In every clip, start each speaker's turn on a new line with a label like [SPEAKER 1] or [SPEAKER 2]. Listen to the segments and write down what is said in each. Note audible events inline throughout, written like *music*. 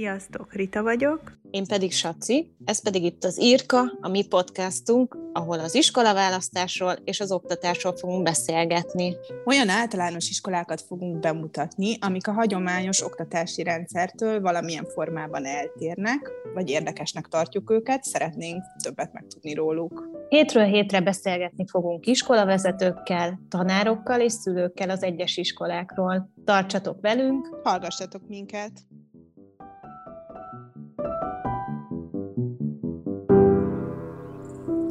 [SPEAKER 1] Sziasztok, Rita vagyok.
[SPEAKER 2] Én pedig Saci, ez pedig itt az Írka, a mi podcastunk, ahol az iskolaválasztásról és az oktatásról fogunk beszélgetni.
[SPEAKER 1] Olyan általános iskolákat fogunk bemutatni, amik a hagyományos oktatási rendszertől valamilyen formában eltérnek, vagy érdekesnek tartjuk őket, szeretnénk többet megtudni róluk.
[SPEAKER 2] Hétről hétre beszélgetni fogunk iskolavezetőkkel, tanárokkal és szülőkkel az egyes iskolákról. Tartsatok velünk!
[SPEAKER 1] Hallgassatok minket!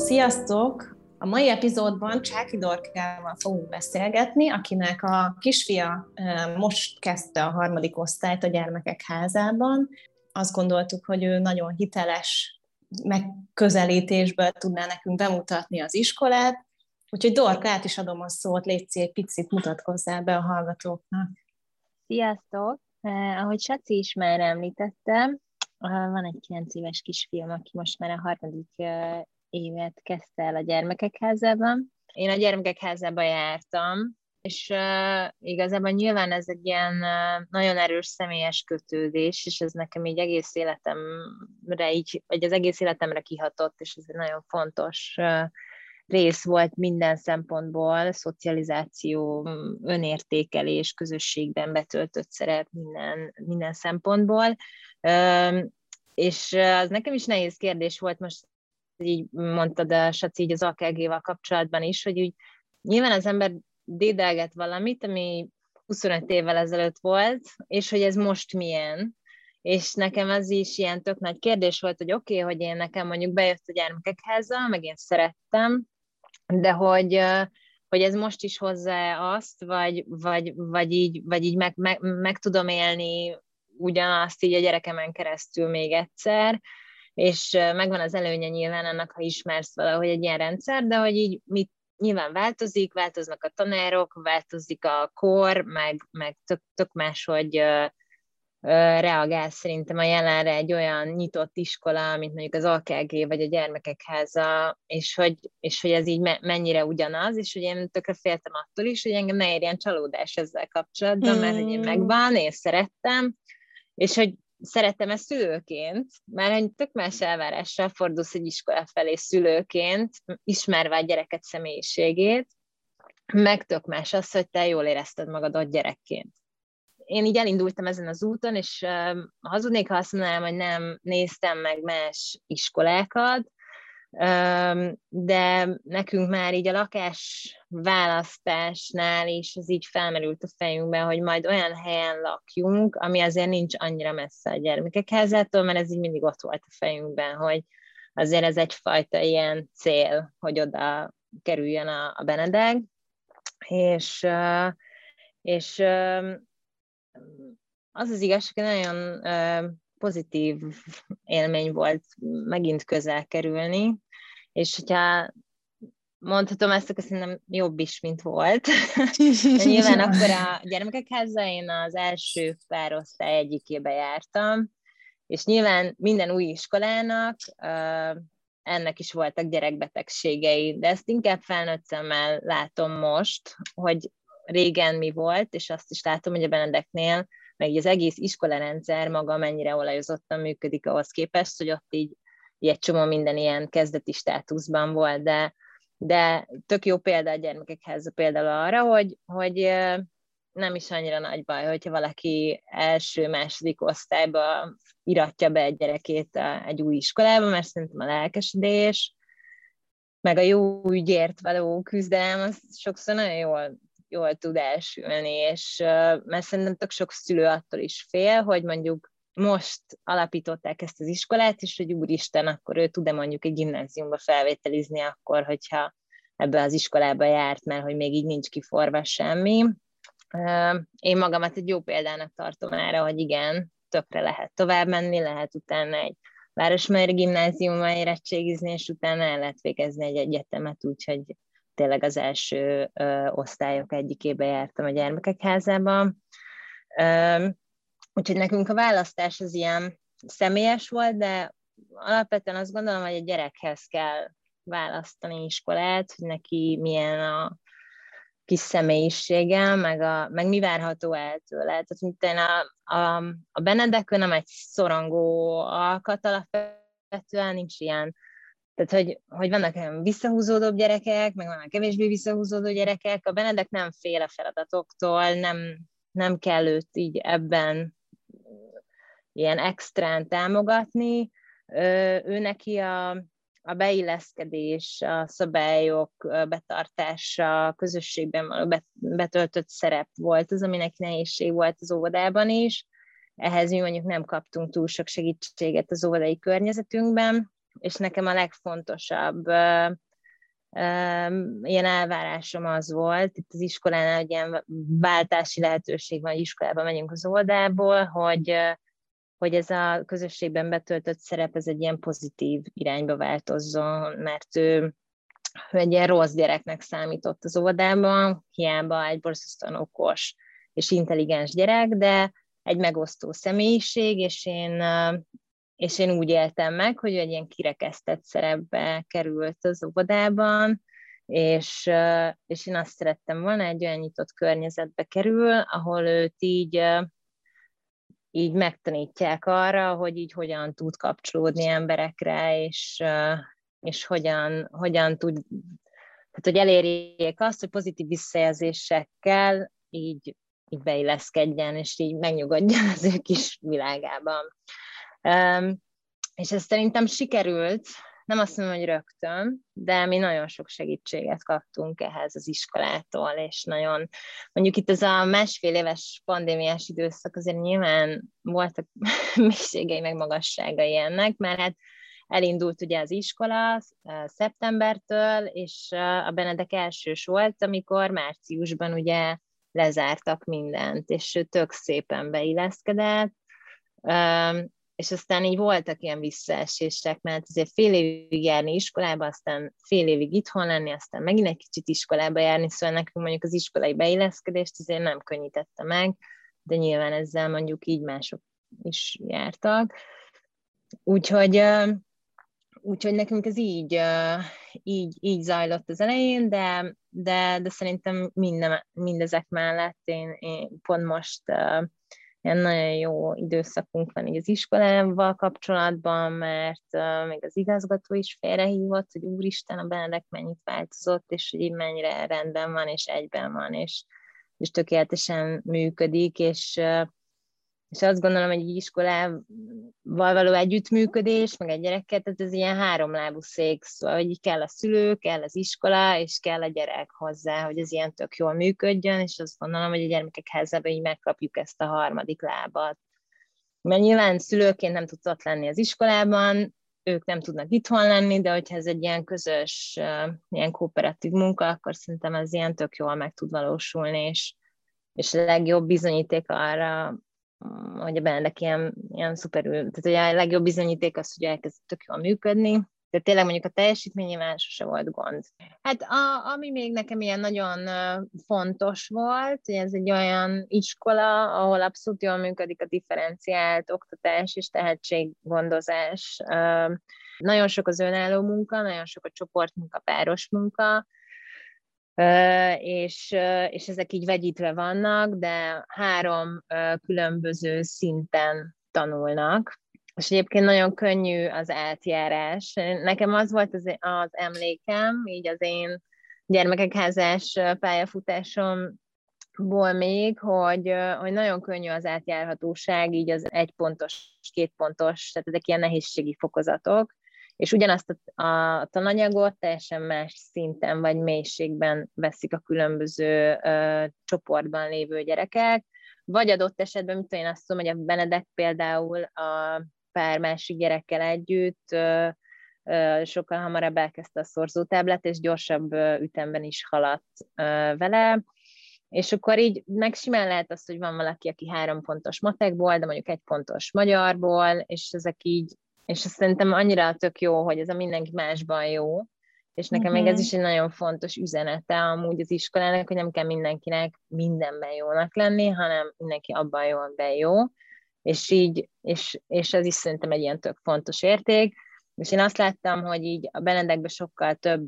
[SPEAKER 2] Sziasztok! A mai epizódban Csáki Dorkával fogunk beszélgetni, akinek a kisfia most kezdte a harmadik osztályt a gyermekek házában. Azt gondoltuk, hogy ő nagyon hiteles megközelítésből tudná nekünk bemutatni az iskolát, úgyhogy Dorka, át is adom a szót, légy egy picit mutatkozzál be a hallgatóknak.
[SPEAKER 3] Sziasztok! Eh, ahogy Saci is már említettem, van egy 9 éves kisfiam, aki most már a harmadik évet kezdte el a gyermekek házában. Én a gyermekek házába jártam, és uh, igazából nyilván ez egy ilyen uh, nagyon erős személyes kötődés, és ez nekem így egész életemre így, vagy az egész életemre kihatott, és ez egy nagyon fontos uh, rész volt minden szempontból, szocializáció, önértékelés, közösségben betöltött szerep minden, minden szempontból. És az nekem is nehéz kérdés volt most így mondtad a Saci így az AKG-val kapcsolatban is, hogy úgy nyilván az ember dédelget valamit, ami 25 évvel ezelőtt volt, és hogy ez most milyen. És nekem ez is ilyen tök nagy kérdés volt, hogy oké, okay, hogy én nekem mondjuk bejött a gyermekek háza, meg én szerettem, de hogy, hogy ez most is hozzá azt, vagy, vagy, vagy így, vagy így meg, meg, meg tudom élni ugyanazt így a gyerekemen keresztül még egyszer, és megvan az előnye nyilván annak, ha ismersz valahogy egy ilyen rendszer, de hogy így mit nyilván változik, változnak a tanárok, változik a kor, meg, meg tök, tök máshogy uh, reagál szerintem a jelenre egy olyan nyitott iskola, mint mondjuk az AKG vagy a gyermekek háza, és hogy, és hogy ez így me- mennyire ugyanaz, és hogy én tökre féltem attól is, hogy engem ne érjen csalódás ezzel kapcsolatban, mert hogy én hmm. megvan, én szerettem, és hogy szeretem ezt szülőként, már egy tök más elvárással fordulsz egy iskola felé szülőként, ismerve a gyereket személyiségét, meg tök más az, hogy te jól érezted magadat gyerekként. Én így elindultam ezen az úton, és hazudnék, ha azt mondanám, hogy nem néztem meg más iskolákat, de nekünk már így a lakás választásnál is az így felmerült a fejünkben, hogy majd olyan helyen lakjunk, ami azért nincs annyira messze a gyermekek házától, mert ez így mindig ott volt a fejünkben, hogy azért ez egyfajta ilyen cél, hogy oda kerüljön a, a Benedek, és, és az az igazság, hogy nagyon pozitív élmény volt megint közel kerülni, és hogyha mondhatom ezt, akkor szerintem jobb is, mint volt. De *laughs* nyilván akkor a gyermekek háza, én az első párosztály egyikébe jártam, és nyilván minden új iskolának ennek is voltak gyerekbetegségei, de ezt inkább felnőtt szemmel látom most, hogy régen mi volt, és azt is látom, hogy a Benedeknél meg az egész iskolarendszer maga mennyire olajozottan működik ahhoz képest, hogy ott így, így egy csomó minden ilyen kezdeti státuszban volt, de, de tök jó példa a gyermekekhez például arra, hogy, hogy nem is annyira nagy baj, hogyha valaki első-második osztályba iratja be egy gyerekét egy új iskolába, mert szerintem a lelkesedés, meg a jó ügyért való küzdelem, az sokszor nagyon jól jól tud elsülni, és mert szerintem tök sok szülő attól is fél, hogy mondjuk most alapították ezt az iskolát, és hogy úristen, akkor ő tud-e mondjuk egy gimnáziumba felvételizni akkor, hogyha ebbe az iskolába járt, mert hogy még így nincs kiforva semmi. Én magamat egy jó példának tartom erre, hogy igen, tökre lehet tovább menni, lehet utána egy Városmajor gimnáziumban érettségizni, és utána el lehet végezni egy egyetemet, úgyhogy tényleg az első ö, osztályok egyikébe jártam a gyermekek házában. Úgyhogy nekünk a választás az ilyen személyes volt, de alapvetően azt gondolom, hogy a gyerekhez kell választani iskolát, hogy neki milyen a kis személyiséggel, meg, a, meg mi várható el tőle. Tehát mint én a, a, a Benedek, nem egy szorongó alkat alapvetően, nincs ilyen tehát, hogy, hogy vannak olyan visszahúzódóbb gyerekek, meg vannak kevésbé visszahúzódó gyerekek. A Benedek nem fél a feladatoktól, nem, nem kell őt így ebben ilyen extrán támogatni. Ő neki a, a beilleszkedés, a szabályok betartása, a közösségben való betöltött szerep volt az, ami neki nehézség volt az óvodában is. Ehhez mi mondjuk nem kaptunk túl sok segítséget az óvodai környezetünkben, és nekem a legfontosabb ilyen elvárásom az volt, itt az iskolánál hogy ilyen váltási lehetőség van, hogy iskolába megyünk az oldából, hogy, hogy ez a közösségben betöltött szerep, ez egy ilyen pozitív irányba változzon, mert ő egy ilyen rossz gyereknek számított az óvodában, hiába egy borzasztóan okos és intelligens gyerek, de egy megosztó személyiség, és én és én úgy éltem meg, hogy egy ilyen kirekesztett szerepbe került az óvodában, és, és én azt szerettem volna, egy olyan nyitott környezetbe kerül, ahol őt így, így megtanítják arra, hogy így hogyan tud kapcsolódni emberekre, és, és hogyan, hogyan tud, tehát hogy elérjék azt, hogy pozitív visszajelzésekkel így, így beilleszkedjen, és így megnyugodjon *laughs* az ő kis világában. És ez szerintem sikerült, nem azt mondom, hogy rögtön, de mi nagyon sok segítséget kaptunk ehhez az iskolától, és nagyon, mondjuk itt ez a másfél éves pandémiás időszak azért nyilván voltak *laughs* mélységei, meg magasságai ennek, mert hát elindult ugye az iskola szeptembertől, és a Benedek elsős volt, amikor márciusban ugye lezártak mindent, és tök szépen beilleszkedett, és aztán így voltak ilyen visszaesések, mert azért fél évig járni iskolába, aztán fél évig itthon lenni, aztán megint egy kicsit iskolába járni, szóval nekünk mondjuk az iskolai beilleszkedést azért nem könnyítette meg, de nyilván ezzel mondjuk így mások is jártak. Úgyhogy, úgyhogy nekünk ez így, így, így zajlott az elején, de, de, de szerintem minden, mindezek mellett én, én pont most ilyen nagyon jó időszakunk van így az iskolával kapcsolatban, mert uh, még az igazgató is félrehívott, hogy úristen, a Benedek mennyit változott, és hogy így mennyire rendben van, és egyben van, és, és tökéletesen működik, és uh, és azt gondolom, hogy egy iskolával való együttműködés, meg egy gyerekkel, tehát ez ilyen háromlábú szék, szóval hogy kell a szülő, kell az iskola, és kell a gyerek hozzá, hogy ez ilyen tök jól működjön, és azt gondolom, hogy a gyermekek házában így megkapjuk ezt a harmadik lábat. Mert nyilván szülőként nem tudsz ott lenni az iskolában, ők nem tudnak itthon lenni, de hogyha ez egy ilyen közös, ilyen kooperatív munka, akkor szerintem ez ilyen tök jól meg tud valósulni, és, és a legjobb bizonyíték arra, hogy a Benedek ilyen, ilyen szuperül, tehát ugye a legjobb bizonyíték az, hogy elkezd tök jól működni, de tényleg mondjuk a teljesítmény nyilván sose volt gond. Hát a, ami még nekem ilyen nagyon fontos volt, hogy ez egy olyan iskola, ahol abszolút jól működik a differenciált oktatás és tehetséggondozás. Nagyon sok az önálló munka, nagyon sok a csoportmunka, páros munka, és, és ezek így vegyítve vannak, de három különböző szinten tanulnak, és egyébként nagyon könnyű az átjárás. Nekem az volt az, az emlékem, így az én gyermekek házás pályafutásomból még, hogy, hogy nagyon könnyű az átjárhatóság, így az egypontos, kétpontos, tehát ezek ilyen nehézségi fokozatok, és ugyanazt a, a tananyagot teljesen más szinten vagy mélységben veszik a különböző ö, csoportban lévő gyerekek, vagy adott esetben, mint én azt tudom, hogy a Benedek például a pár másik gyerekkel együtt ö, ö, sokkal hamarabb elkezdte a szorzótáblát, és gyorsabb ütemben is haladt ö, vele, és akkor így meg simán lehet az, hogy van valaki, aki három pontos matekból, de mondjuk egy pontos magyarból, és ezek így és azt szerintem annyira tök jó, hogy ez a mindenki másban jó, és nekem uh-huh. még ez mhm. is egy nagyon fontos üzenete amúgy az iskolának, hogy nem kell mindenkinek mindenben jónak lenni, hanem mindenki abban jó, amiben jó, és így, és, és ez is szerintem egy ilyen tök fontos érték, és én azt láttam, hogy így a Benedekben sokkal több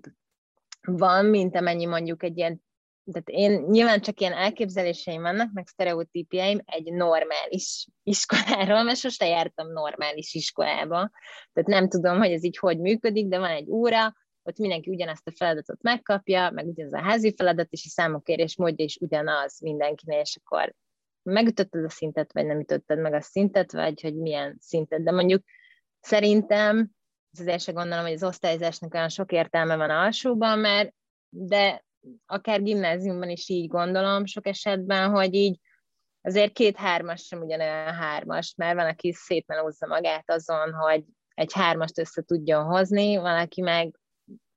[SPEAKER 3] van, mint amennyi mondjuk egy ilyen tehát én nyilván csak ilyen elképzeléseim vannak, meg sztereotípiáim egy normális iskoláról, mert sose jártam normális iskolába, tehát nem tudom, hogy ez így hogy működik, de van egy óra, ott mindenki ugyanazt a feladatot megkapja, meg ugyanaz a házi feladat, és a számokérés módja is ugyanaz mindenkinél, és akkor megütötted a szintet, vagy nem ütötted meg a szintet, vagy hogy milyen szintet, de mondjuk szerintem, ez azért se gondolom, hogy az osztályzásnak olyan sok értelme van alsóban, mert de akár gimnáziumban is így gondolom sok esetben, hogy így azért két hármas sem ugyanolyan hármas, mert van, aki szépen hozza magát azon, hogy egy hármast össze tudjon hozni, valaki meg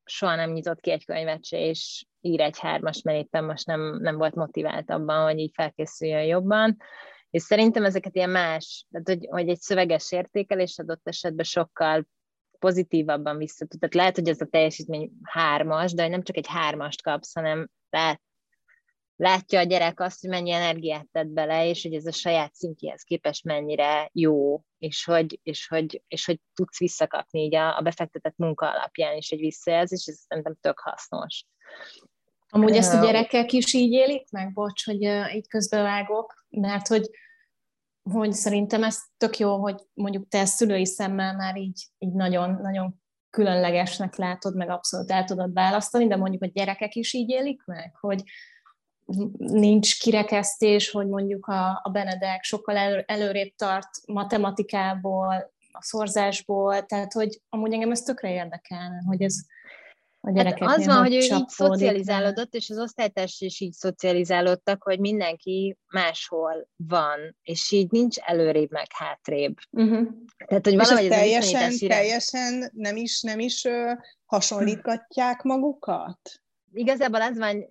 [SPEAKER 3] soha nem nyitott ki egy könyvet se, és ír egy hármas, mert éppen most nem, nem volt motivált abban, hogy így felkészüljön jobban. És szerintem ezeket ilyen más, tehát hogy, hogy egy szöveges értékelés adott esetben sokkal pozitívabban vissza tud. Tehát lehet, hogy ez a teljesítmény hármas, de nem csak egy hármast kapsz, hanem lát, látja a gyerek azt, hogy mennyi energiát tett bele, és hogy ez a saját szintjéhez képest mennyire jó, és hogy, és hogy, és hogy tudsz visszakapni így a, a befektetett munka alapján is egy visszajelzés, és ez szerintem tök hasznos.
[SPEAKER 2] Amúgy ezt a gyerekek is így élik meg, bocs, hogy így közbevágok, mert hogy hogy szerintem ez tök jó, hogy mondjuk te szülői szemmel már így, így nagyon, nagyon különlegesnek látod, meg abszolút el tudod választani, de mondjuk a gyerekek is így élik meg, hogy nincs kirekesztés, hogy mondjuk a, a Benedek sokkal elő, előrébb tart matematikából, a szorzásból, tehát hogy amúgy engem ez tökre érdekelne, hogy ez,
[SPEAKER 3] a hát az van, hogy ő így szocializálódott, és az osztálytárs is így szocializálódtak, hogy mindenki máshol van, és így nincs előrébb meg hátrébb. Uh-huh.
[SPEAKER 1] Tehát, hogy valahogy ez teljesen, teljesen nem is, nem is uh, hasonlítgatják magukat?
[SPEAKER 3] Igazából az van,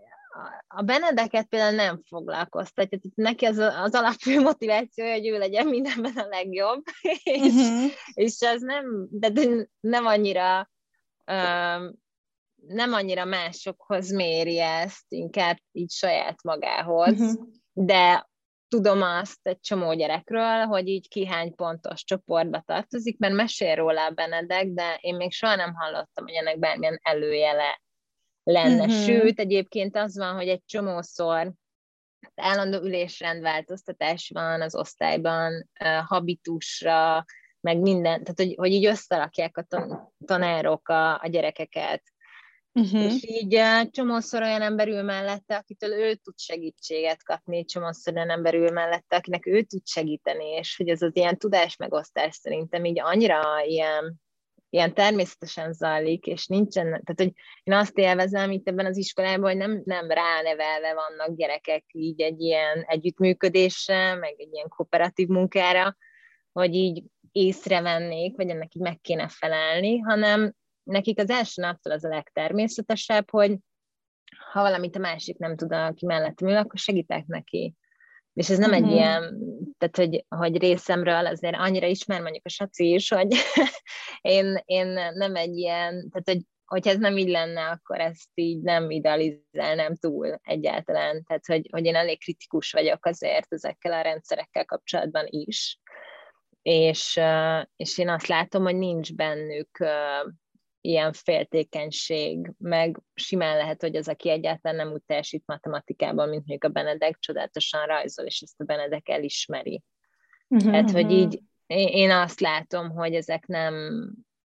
[SPEAKER 3] a Benedeket például nem foglalkoztatja, tehát neki az, az alapfő motivációja, hogy ő legyen mindenben a legjobb, *laughs* és, uh-huh. és az nem, de nem annyira um, nem annyira másokhoz méri ezt, inkább így saját magához, uh-huh. de tudom azt egy csomó gyerekről, hogy így ki hány pontos csoportba tartozik, mert mesél róla a Benedek, de én még soha nem hallottam, hogy ennek bármilyen előjele lenne. Uh-huh. Sőt, egyébként az van, hogy egy csomószor állandó ülésrendváltoztatás van az osztályban, habitusra, meg minden, tehát hogy, hogy így összerakják a tanárok a, a gyerekeket, Uh-huh. És így csomószor olyan ember ül mellette, akitől ő tud segítséget kapni, csomószor olyan ember ül mellette, akinek ő tud segíteni, és hogy ez az ilyen tudás megosztás szerintem így annyira ilyen, ilyen természetesen zajlik, és nincsen, tehát hogy én azt élvezem itt ebben az iskolában, hogy nem, nem ránevelve vannak gyerekek így egy ilyen együttműködésre, meg egy ilyen kooperatív munkára, hogy így észrevennék, vagy ennek így meg kéne felelni, hanem nekik az első naptól az a legtermészetesebb, hogy ha valamit a másik nem tud, aki mellett ül, akkor segítek neki. És ez nem mm-hmm. egy mhm. ilyen, tehát hogy, hogy részemről azért annyira ismer mondjuk a saci is, hogy *laughs* én, én nem egy ilyen, tehát hogy hogyha ez nem így lenne, akkor ezt így nem idealizálnám túl egyáltalán. Tehát, hogy, hogy én elég kritikus vagyok azért ezekkel a rendszerekkel kapcsolatban is. És, és én azt látom, hogy nincs bennük ilyen féltékenység, meg simán lehet, hogy az, aki egyáltalán nem úgy teljesít matematikában, mint mondjuk a Benedek, csodálatosan rajzol, és ezt a Benedek elismeri. Uh-huh, Tehát, hogy mhm. így én azt látom, hogy ezek nem,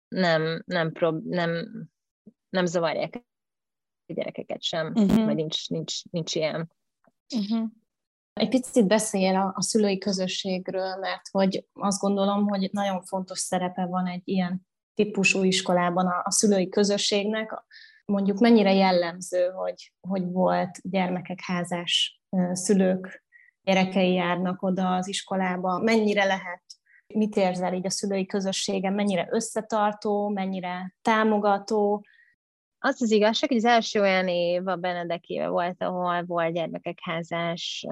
[SPEAKER 3] nem, nem, prob- nem, nem zavarják a gyerekeket sem, uh-huh. vagy nincs, nincs, nincs ilyen.
[SPEAKER 2] Uh-huh. Egy picit beszél a, a szülői közösségről, mert hogy azt gondolom, hogy nagyon fontos szerepe van egy ilyen típusú iskolában a, a szülői közösségnek, mondjuk mennyire jellemző, hogy, hogy volt gyermekek házás szülők, gyerekei járnak oda az iskolába, mennyire lehet, mit érzel így a szülői közösségen, mennyire összetartó, mennyire támogató,
[SPEAKER 3] az az igazság, hogy az első olyan év a Benedekéve volt, ahol volt gyermekek házás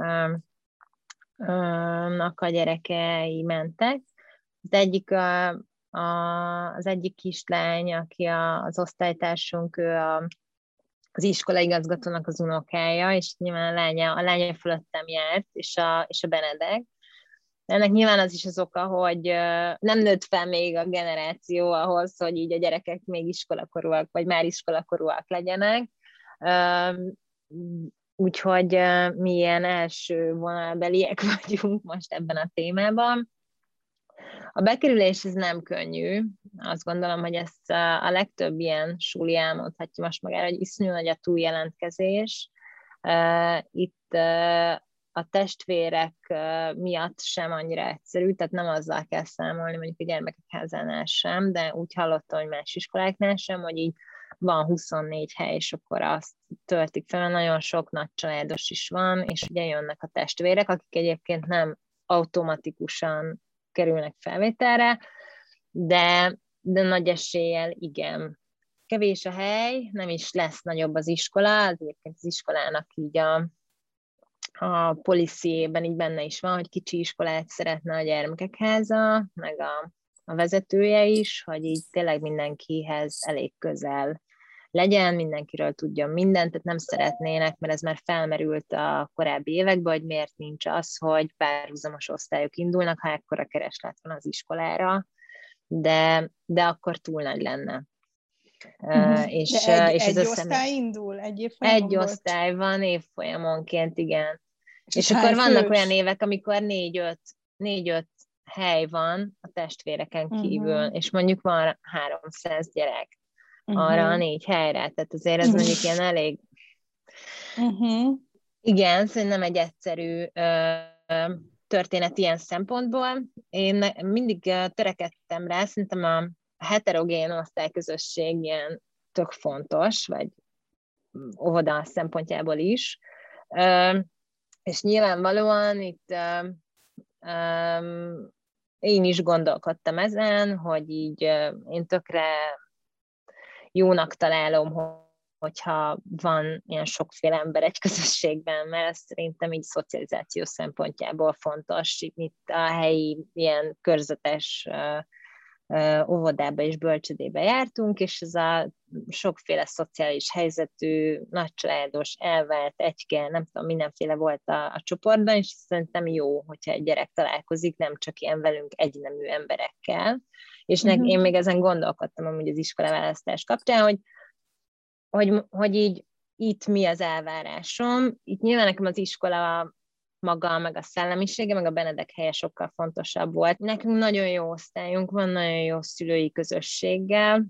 [SPEAKER 3] a gyerekei mentek. Az egyik a, az egyik kislány, aki a, az osztálytársunk, ő a, az iskolaigazgatónak az unokája, és nyilván a lánya, a lánya fölöttem járt, és a, és a Benedek. Ennek nyilván az is az oka, hogy nem nőtt fel még a generáció ahhoz, hogy így a gyerekek még iskolakorúak, vagy már iskolakorúak legyenek. Úgyhogy mi ilyen első vonalbeliek *laughs* vagyunk most ebben a témában. A bekerülés ez nem könnyű. Azt gondolom, hogy ezt a legtöbb ilyen súli elmondhatja most magára, hogy iszonyú nagy a túljelentkezés. Itt a testvérek miatt sem annyira egyszerű, tehát nem azzal kell számolni, mondjuk a gyermekek házánál sem, de úgy hallottam, hogy más iskoláknál sem, hogy így van 24 hely, és akkor azt töltik fel, nagyon sok nagy családos is van, és ugye jönnek a testvérek, akik egyébként nem automatikusan kerülnek felvételre, de, de nagy eséllyel igen. Kevés a hely, nem is lesz nagyobb az iskola, az az iskolának így a, a policyében így benne is van, hogy kicsi iskolát szeretne a gyermekek háza, meg a, a vezetője is, hogy így tényleg mindenkihez elég közel legyen, mindenkiről tudjon mindent, tehát nem szeretnének, mert ez már felmerült a korábbi években, hogy miért nincs az, hogy párhuzamos osztályok indulnak, ha ekkora kereslet van az iskolára, de, de akkor túl nagy lenne.
[SPEAKER 1] Uh-huh. És, de egy, és egy ez osztály személy... indul? Egy
[SPEAKER 3] évfolyamon Egy osztály van évfolyamonként, igen. És, és akkor vannak fős? olyan évek, amikor négy-öt, négy-öt hely van a testvéreken kívül, uh-huh. és mondjuk van 300 gyerek uh-huh. arra a négy helyre, tehát azért ez mondjuk ilyen *laughs* elég... Uh-huh. Igen, szóval nem egy egyszerű ö, történet ilyen szempontból. Én mindig törekedtem rá, szerintem a heterogén osztályközösség ilyen tök fontos, vagy óvoda szempontjából is. És nyilvánvalóan itt én is gondolkodtam ezen, hogy így én tökre jónak találom, hogyha van ilyen sokféle ember egy közösségben, mert ez szerintem így szocializáció szempontjából fontos, itt a helyi ilyen körzetes óvodába és bölcsödébe jártunk, és ez a sokféle szociális helyzetű, nagycsaládos, elvált, egyke, nem tudom, mindenféle volt a, a csoportban, és szerintem jó, hogyha egy gyerek találkozik, nem csak ilyen velünk egynemű emberekkel. És uh-huh. én még ezen gondolkodtam amúgy az iskolaválasztás kapcsán, hogy, hogy, hogy így itt mi az elvárásom. Itt nyilván nekem az iskola maga, meg a szellemisége, meg a Benedek helye sokkal fontosabb volt. Nekünk nagyon jó osztályunk van, nagyon jó szülői közösséggel.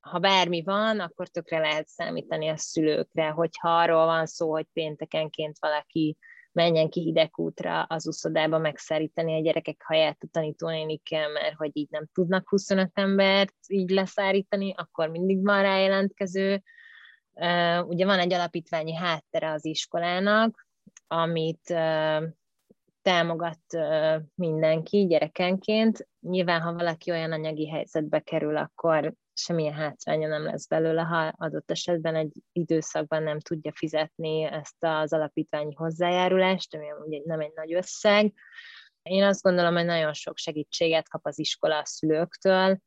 [SPEAKER 3] Ha bármi van, akkor tökre lehet számítani a szülőkre, hogyha arról van szó, hogy péntekenként valaki menjen ki hidegútra az uszodába megszárítani a gyerekek haját a tanítónénikkel, mert hogy így nem tudnak 25 embert így leszárítani, akkor mindig van rá jelentkező. Ugye van egy alapítványi háttere az iskolának, amit támogat mindenki gyerekenként. Nyilván, ha valaki olyan anyagi helyzetbe kerül, akkor semmilyen hátránya nem lesz belőle, ha adott esetben egy időszakban nem tudja fizetni ezt az alapítványi hozzájárulást, ami ugye nem egy nagy összeg. Én azt gondolom, hogy nagyon sok segítséget kap az iskola a szülőktől,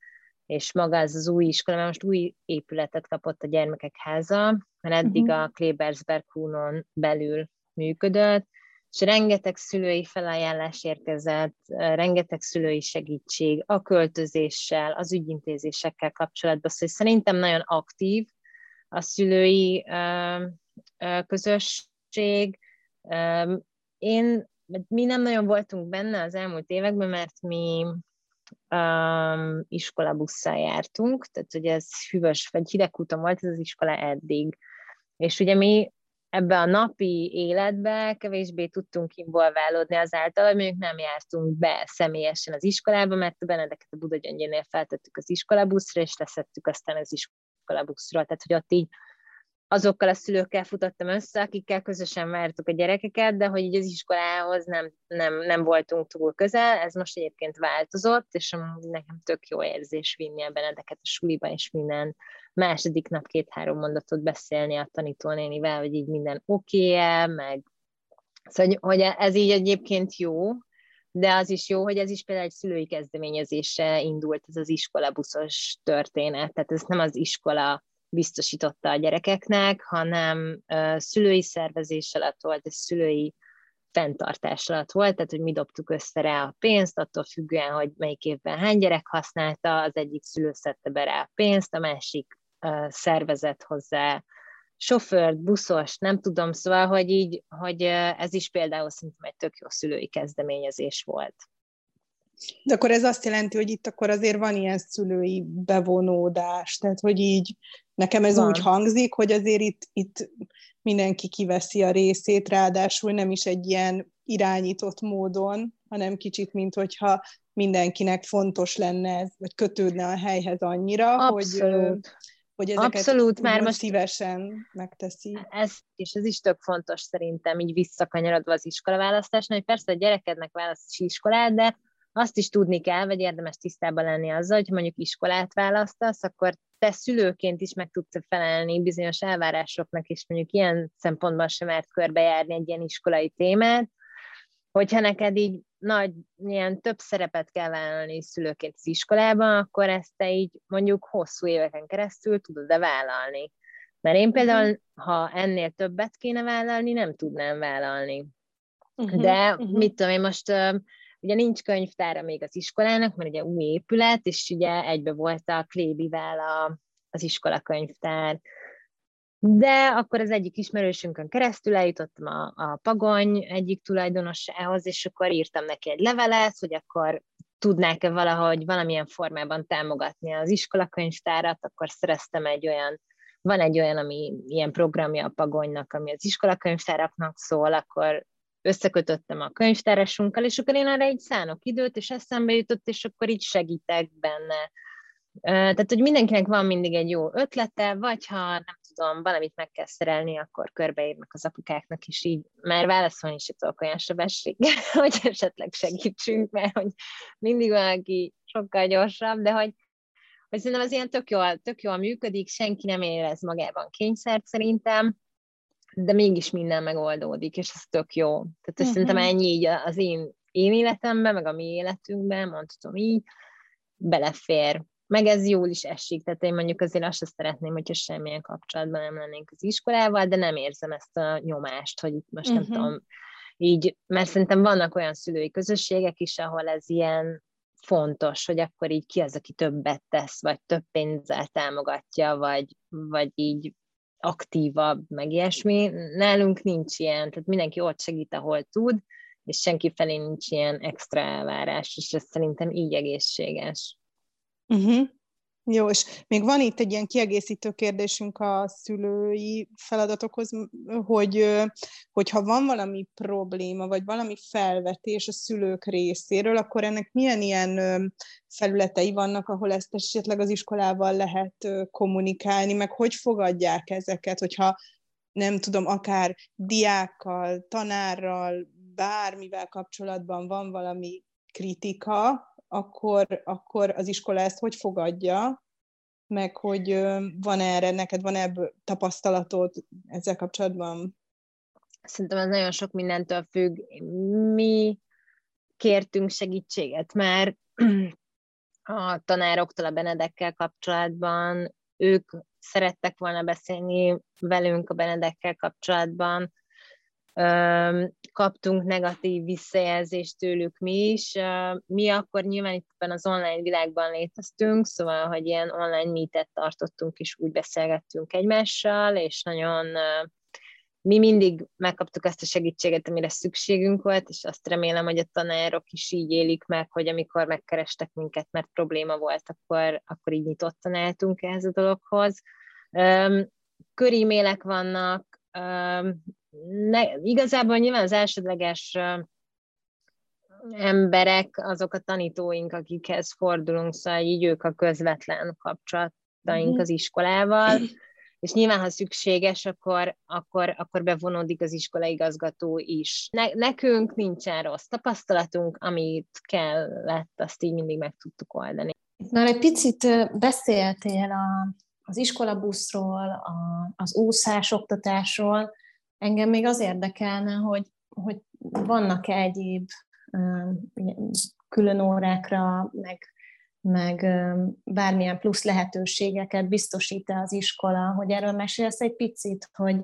[SPEAKER 3] és maga ez az új iskola, mert most új épületet kapott a gyermekek háza, mert eddig uh-huh. a Klebersberg Hunon belül működött, és rengeteg szülői felajánlás érkezett, rengeteg szülői segítség a költözéssel, az ügyintézésekkel kapcsolatban, szóval szerintem nagyon aktív a szülői közösség. Én, mi nem nagyon voltunk benne az elmúlt években, mert mi um, iskolabusszal jártunk, tehát ugye ez hűvös, vagy hidegkúton volt ez az iskola eddig. És ugye mi ebbe a napi életbe kevésbé tudtunk involválódni azáltal, hogy mondjuk nem jártunk be személyesen az iskolába, mert a Benedeket a Buda Gyöngyénél feltettük az iskolabuszra, és leszettük aztán az iskolabuszról, tehát hogy ott így azokkal a szülőkkel futottam össze, akikkel közösen vártuk a gyerekeket, de hogy így az iskolához nem, nem, nem voltunk túl közel, ez most egyébként változott, és nekem tök jó érzés vinni a Benedeket a suliba, és minden második nap két-három mondatot beszélni a tanítónénivel, hogy így minden oké-e, meg szóval, hogy ez így egyébként jó, de az is jó, hogy ez is például egy szülői kezdeményezése indult, ez az iskolabuszos történet, tehát ez nem az iskola biztosította a gyerekeknek, hanem szülői szervezés alatt volt, ez szülői fenntartás alatt volt, tehát hogy mi dobtuk össze rá a pénzt, attól függően, hogy melyik évben hány gyerek használta, az egyik szülő szedte be rá a pénzt, a másik szervezett hozzá sofőrt, buszos, nem tudom, szóval, hogy így, hogy ez is például szerintem egy tök jó szülői kezdeményezés volt.
[SPEAKER 1] De akkor ez azt jelenti, hogy itt akkor azért van ilyen szülői bevonódás, tehát hogy így nekem ez van. úgy hangzik, hogy azért itt, itt mindenki kiveszi a részét, ráadásul nem is egy ilyen irányított módon, hanem kicsit, mint hogyha mindenkinek fontos lenne ez, vagy kötődne a helyhez annyira, Abszolút. hogy hogy ezeket Abszolút, már most szívesen megteszi.
[SPEAKER 3] Ez, és ez is tök fontos szerintem, így visszakanyarodva az iskolaválasztásnál, hogy persze a gyerekednek választási iskolát, de azt is tudni kell, vagy érdemes tisztában lenni azzal, hogy mondjuk iskolát választasz, akkor te szülőként is meg tudsz felelni bizonyos elvárásoknak, és mondjuk ilyen szempontban sem mert körbejárni egy ilyen iskolai témát, hogyha neked így nagy, ilyen több szerepet kell vállalni szülőként az iskolában, akkor ezt te így mondjuk hosszú éveken keresztül tudod-e vállalni. Mert én például, uh-huh. ha ennél többet kéne vállalni, nem tudnám vállalni. Uh-huh. De uh-huh. mit tudom én most, ugye nincs könyvtára még az iskolának, mert ugye új épület, és ugye egybe volt a Klébivel a, az iskola könyvtár, de akkor az egyik ismerősünkön keresztül eljutottam a, a Pagony egyik tulajdonosához, és akkor írtam neki egy levelet, hogy akkor tudnák-e valahogy valamilyen formában támogatni az iskolakönyvtárat, akkor szereztem egy olyan, van egy olyan, ami ilyen programja a Pagonynak, ami az iskolakönyvtáraknak szól, akkor összekötöttem a könyvtárasunkkal, és akkor én arra így szánok időt, és eszembe jutott, és akkor így segítek benne. Tehát, hogy mindenkinek van mindig egy jó ötlete, vagy ha nem tudom, valamit meg kell szerelni, akkor körbeírnak az apukáknak, és így már válaszolni is tudok olyan sebességgel, *laughs* hogy esetleg segítsünk, mert hogy mindig valaki sokkal gyorsabb, de hogy, hogy szerintem az ilyen tök jól, tök jól működik, senki nem érez magában kényszert szerintem, de mégis minden megoldódik, és ez tök jó. Tehát uh-huh. szerintem ennyi így az én, én életemben, meg a mi életünkben, mondhatom így, belefér meg ez jól is esik, tehát én mondjuk azért azt sem szeretném, hogyha semmilyen kapcsolatban nem lennénk az iskolával, de nem érzem ezt a nyomást, hogy itt most uh-huh. nem mhm. tudom, így, mert szerintem vannak olyan szülői közösségek is, ahol ez ilyen fontos, hogy akkor így ki az, aki többet tesz, vagy több pénzzel támogatja, vagy, vagy így aktívabb, meg ilyesmi. Nálunk nincs ilyen, tehát mindenki ott segít, ahol tud, és senki felé nincs ilyen extra elvárás, és ez szerintem így egészséges.
[SPEAKER 1] Uh-huh. Jó, és még van itt egy ilyen kiegészítő kérdésünk a szülői feladatokhoz, hogy hogyha van valami probléma, vagy valami felvetés a szülők részéről, akkor ennek milyen ilyen felületei vannak, ahol ezt esetleg az iskolával lehet kommunikálni, meg hogy fogadják ezeket, hogyha nem tudom, akár diákkal, tanárral, bármivel kapcsolatban van valami kritika, akkor, akkor az iskola ezt hogy fogadja, meg hogy van erre, neked van ebből tapasztalatod ezzel kapcsolatban?
[SPEAKER 3] Szerintem ez nagyon sok mindentől függ. Mi kértünk segítséget már *clears throat* a tanároktól a Benedekkel kapcsolatban, ők szerettek volna beszélni velünk a Benedekkel kapcsolatban, kaptunk negatív visszajelzést tőlük mi is. Mi akkor nyilván itt az online világban léteztünk, szóval, hogy ilyen online meetet tartottunk, és úgy beszélgettünk egymással, és nagyon mi mindig megkaptuk ezt a segítséget, amire szükségünk volt, és azt remélem, hogy a tanárok is így élik meg, hogy amikor megkerestek minket, mert probléma volt, akkor, akkor így nyitottan álltunk ehhez a dologhoz. Körímélek vannak, ne, igazából nyilván az elsődleges emberek, azok a tanítóink, akikhez fordulunk, szóval így ők a közvetlen kapcsolataink mm-hmm. az iskolával, és nyilván, ha szükséges, akkor, akkor, akkor bevonódik az iskolaigazgató is. Ne, nekünk nincsen rossz tapasztalatunk, amit kellett, azt így mindig meg tudtuk oldani.
[SPEAKER 2] Már egy picit beszéltél a, az iskolabuszról, a, az úszás oktatásról, Engem még az érdekelne, hogy, hogy vannak-e egyéb külön órákra, meg, meg bármilyen plusz lehetőségeket biztosít-e az iskola, hogy erről mesélsz egy picit, hogy,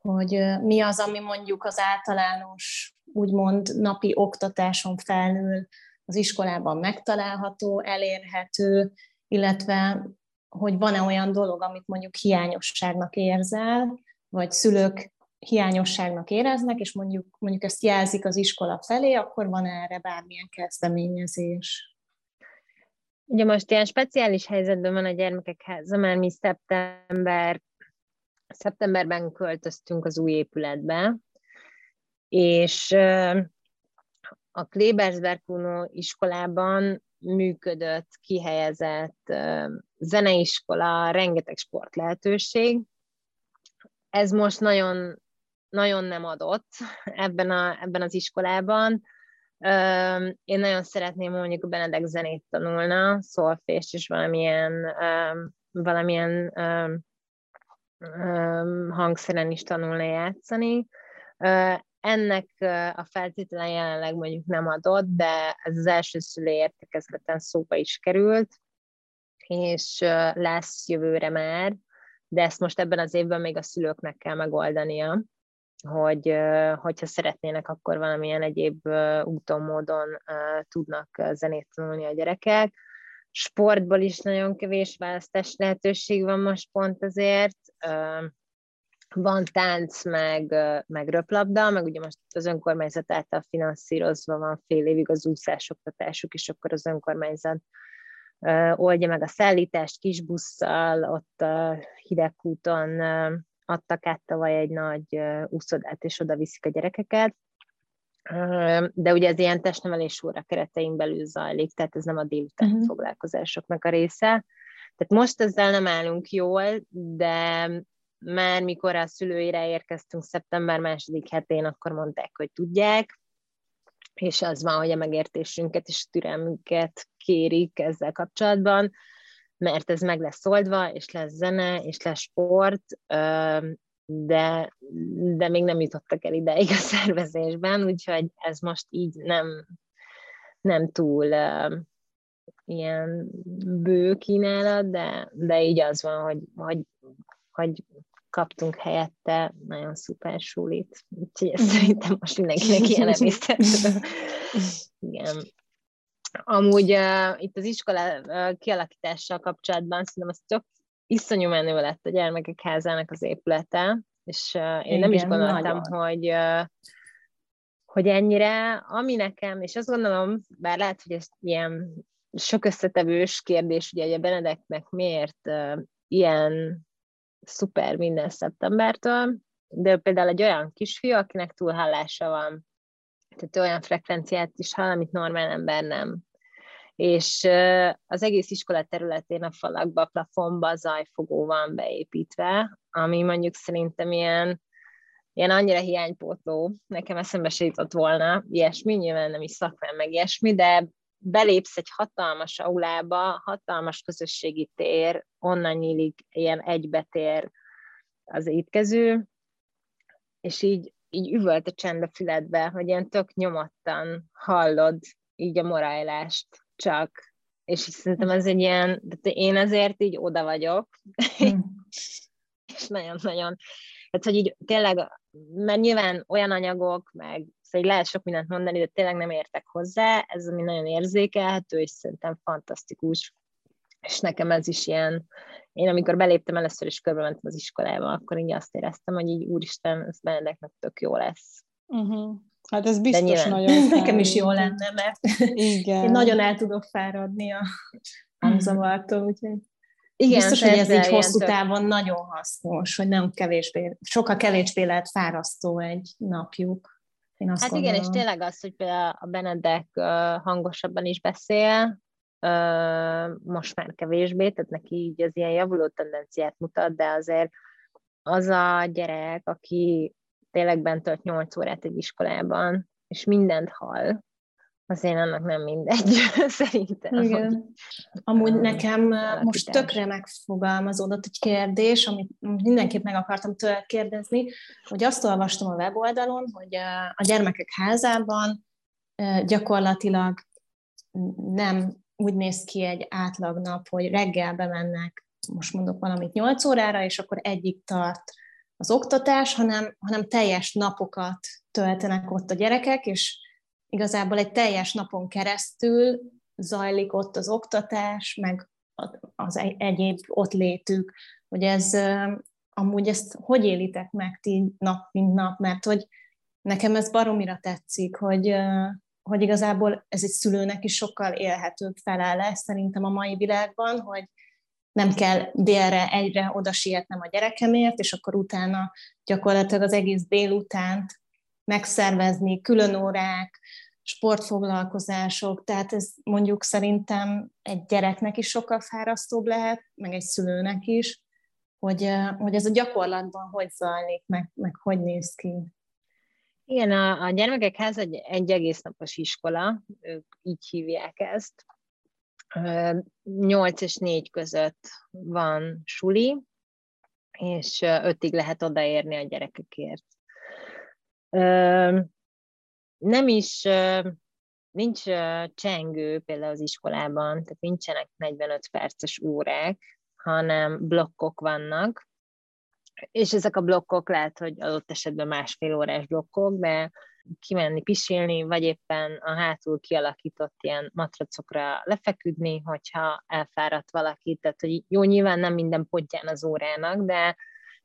[SPEAKER 2] hogy mi az, ami mondjuk az általános, úgymond napi oktatáson felül az iskolában megtalálható, elérhető, illetve hogy van-e olyan dolog, amit mondjuk hiányosságnak érzel, vagy szülők hiányosságnak éreznek, és mondjuk, mondjuk ezt jelzik az iskola felé, akkor van erre bármilyen kezdeményezés?
[SPEAKER 3] Ugye most ilyen speciális helyzetben van a gyermekek háza, mert mi szeptember, szeptemberben költöztünk az új épületbe, és a Klebersberg iskolában működött, kihelyezett zeneiskola, rengeteg sportlehetőség. Ez most nagyon, nagyon nem adott ebben, a, ebben az iskolában. Én nagyon szeretném, mondjuk Benedek zenét tanulna, szolfést és valamilyen, valamilyen hangszeren is tanulna játszani. Ennek a feltételen jelenleg mondjuk nem adott, de ez az első szülő értekezleten szóba is került, és lesz jövőre már, de ezt most ebben az évben még a szülőknek kell megoldania, hogy hogyha szeretnének, akkor valamilyen egyéb úton, módon tudnak zenét tanulni a gyerekek. Sportból is nagyon kevés választás lehetőség van most pont azért van tánc, meg, meg röplabda, meg ugye most az önkormányzat által finanszírozva van fél évig az úszásoktatásuk, és akkor az önkormányzat oldja meg a szállítást kisbusszal, ott a hidegkúton adtak át tavaly egy nagy úszodát, és oda viszik a gyerekeket. De ugye ez ilyen testnevelés óra keretein belül zajlik, tehát ez nem a délután uh-huh. foglalkozásoknak a része. Tehát most ezzel nem állunk jól, de már mikor a szülőire érkeztünk szeptember második hetén, akkor mondták, hogy tudják, és az van, hogy a megértésünket és türelmünket kérik ezzel kapcsolatban, mert ez meg lesz oldva, és lesz zene, és lesz sport, de, de még nem jutottak el ideig a *laughs* szervezésben, úgyhogy ez most így nem, nem túl uh, ilyen bő kínálat, de, de így az van, hogy, hogy, hogy kaptunk helyette nagyon szuper sulit. Úgyhogy ezt szerintem most mindenkinek ilyen *laughs* emészthető. Igen. Amúgy uh, itt az iskola uh, kialakítással kapcsolatban szerintem az tök iszonyú menő lett a gyermekek házának az épülete, és uh, én Igen, nem is gondoltam, nagyon. hogy uh, hogy ennyire, ami nekem, és azt gondolom, bár lehet, hogy ez ilyen sok összetevős kérdés, ugye, hogy a Benedeknek miért uh, ilyen szuper minden szeptembertől, de például egy olyan kisfiú, akinek túlhallása van, tehát olyan frekvenciát is hall, amit normál ember nem. És az egész iskola területén a falakba, a plafonba zajfogó van beépítve, ami mondjuk szerintem ilyen, ilyen annyira hiánypótló, nekem eszembe se jutott volna ilyesmi, nyilván nem is szakmán meg ilyesmi, de belépsz egy hatalmas aulába, hatalmas közösségi tér, onnan nyílik ilyen egybetér az étkező, és így, így üvölt a csend a füledbe, hogy ilyen tök nyomottan hallod így a morajlást csak, és így szerintem ez egy ilyen, de én azért így oda vagyok, hmm. *laughs* és nagyon-nagyon, tehát hogy így tényleg, mert nyilván olyan anyagok, meg szóval lehet sok mindent mondani, de tényleg nem értek hozzá, ez ami nagyon érzékelhető, és szerintem fantasztikus. És nekem ez is ilyen, én amikor beléptem először is körbementem az iskolába, akkor így azt éreztem, hogy így úristen, ez Benedeknek tök jó lesz.
[SPEAKER 1] Uh-huh. Hát ez biztos nyilván, nagyon *laughs*
[SPEAKER 2] Nekem is jó lenne, mert Igen. én nagyon el tudok fáradni a hangzavartól, úgyhogy igen, biztos, hogy ez így hosszú tök... távon nagyon hasznos, hogy nem kevésbé, sokkal kevésbé lehet fárasztó egy napjuk.
[SPEAKER 3] Én azt hát gondolom. igen, és tényleg az, hogy például a Benedek hangosabban is beszél, most már kevésbé, tehát neki így az ilyen javuló tendenciát mutat, de azért az a gyerek, aki tényleg bent tölt 8 órát egy iskolában, és mindent hall, azért annak nem mindegy, *laughs* szerintem. Igen. Hogy,
[SPEAKER 2] Amúgy nekem most tökre megfogalmazódott egy kérdés, amit mindenképp meg akartam tőle kérdezni, hogy azt olvastam a weboldalon, hogy a gyermekek házában gyakorlatilag nem úgy néz ki egy átlag nap, hogy reggel bemennek, most mondok valamit 8 órára, és akkor egyik tart az oktatás, hanem, hanem teljes napokat töltenek ott a gyerekek, és igazából egy teljes napon keresztül zajlik ott az oktatás, meg az egyéb ott létük, hogy ez amúgy ezt hogy élitek meg ti nap, mint nap, mert hogy nekem ez baromira tetszik, hogy, hogy igazából ez egy szülőnek is sokkal élhetőbb felállás szerintem a mai világban, hogy nem kell délre egyre oda sietnem a gyerekemért, és akkor utána gyakorlatilag az egész délutánt megszervezni, külön órák, sportfoglalkozások, tehát ez mondjuk szerintem egy gyereknek is sokkal fárasztóbb lehet, meg egy szülőnek is, hogy, hogy ez a gyakorlatban hogy zajlik, meg, meg hogy néz ki.
[SPEAKER 3] Igen, a, a gyermekek ház egy, egy egész napos iskola, ők így hívják ezt. 8 és 4 között van suli, és ötig lehet odaérni a gyerekekért. Nem is, nincs csengő például az iskolában, tehát nincsenek 45 perces órák, hanem blokkok vannak, és ezek a blokkok lehet, hogy adott esetben másfél órás blokkok, de kimenni pisilni, vagy éppen a hátul kialakított ilyen matracokra lefeküdni, hogyha elfáradt valaki. Tehát, hogy jó, nyilván nem minden pontján az órának, de,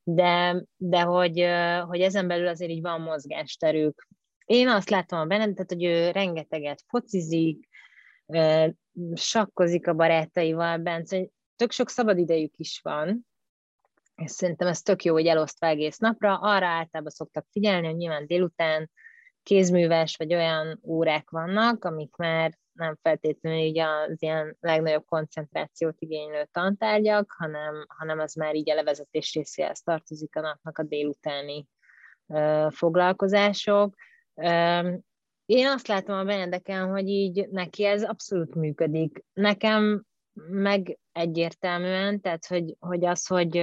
[SPEAKER 3] de, de hogy, hogy ezen belül azért így van mozgásterük. Én azt látom a Benedet, hogy ő rengeteget focizik, sakkozik a barátaival, Bence, tök sok szabadidejük is van, és szerintem ez tök jó, hogy elosztva egész napra. Arra általában szoktak figyelni, hogy nyilván délután kézműves vagy olyan órák vannak, amik már nem feltétlenül így az ilyen legnagyobb koncentrációt igénylő tantárgyak, hanem, hanem az már így a levezetés részéhez tartozik a napnak a délutáni ö, foglalkozások. Ö, én azt látom a Benedeken, hogy így neki ez abszolút működik. Nekem meg egyértelműen, tehát hogy, hogy az, hogy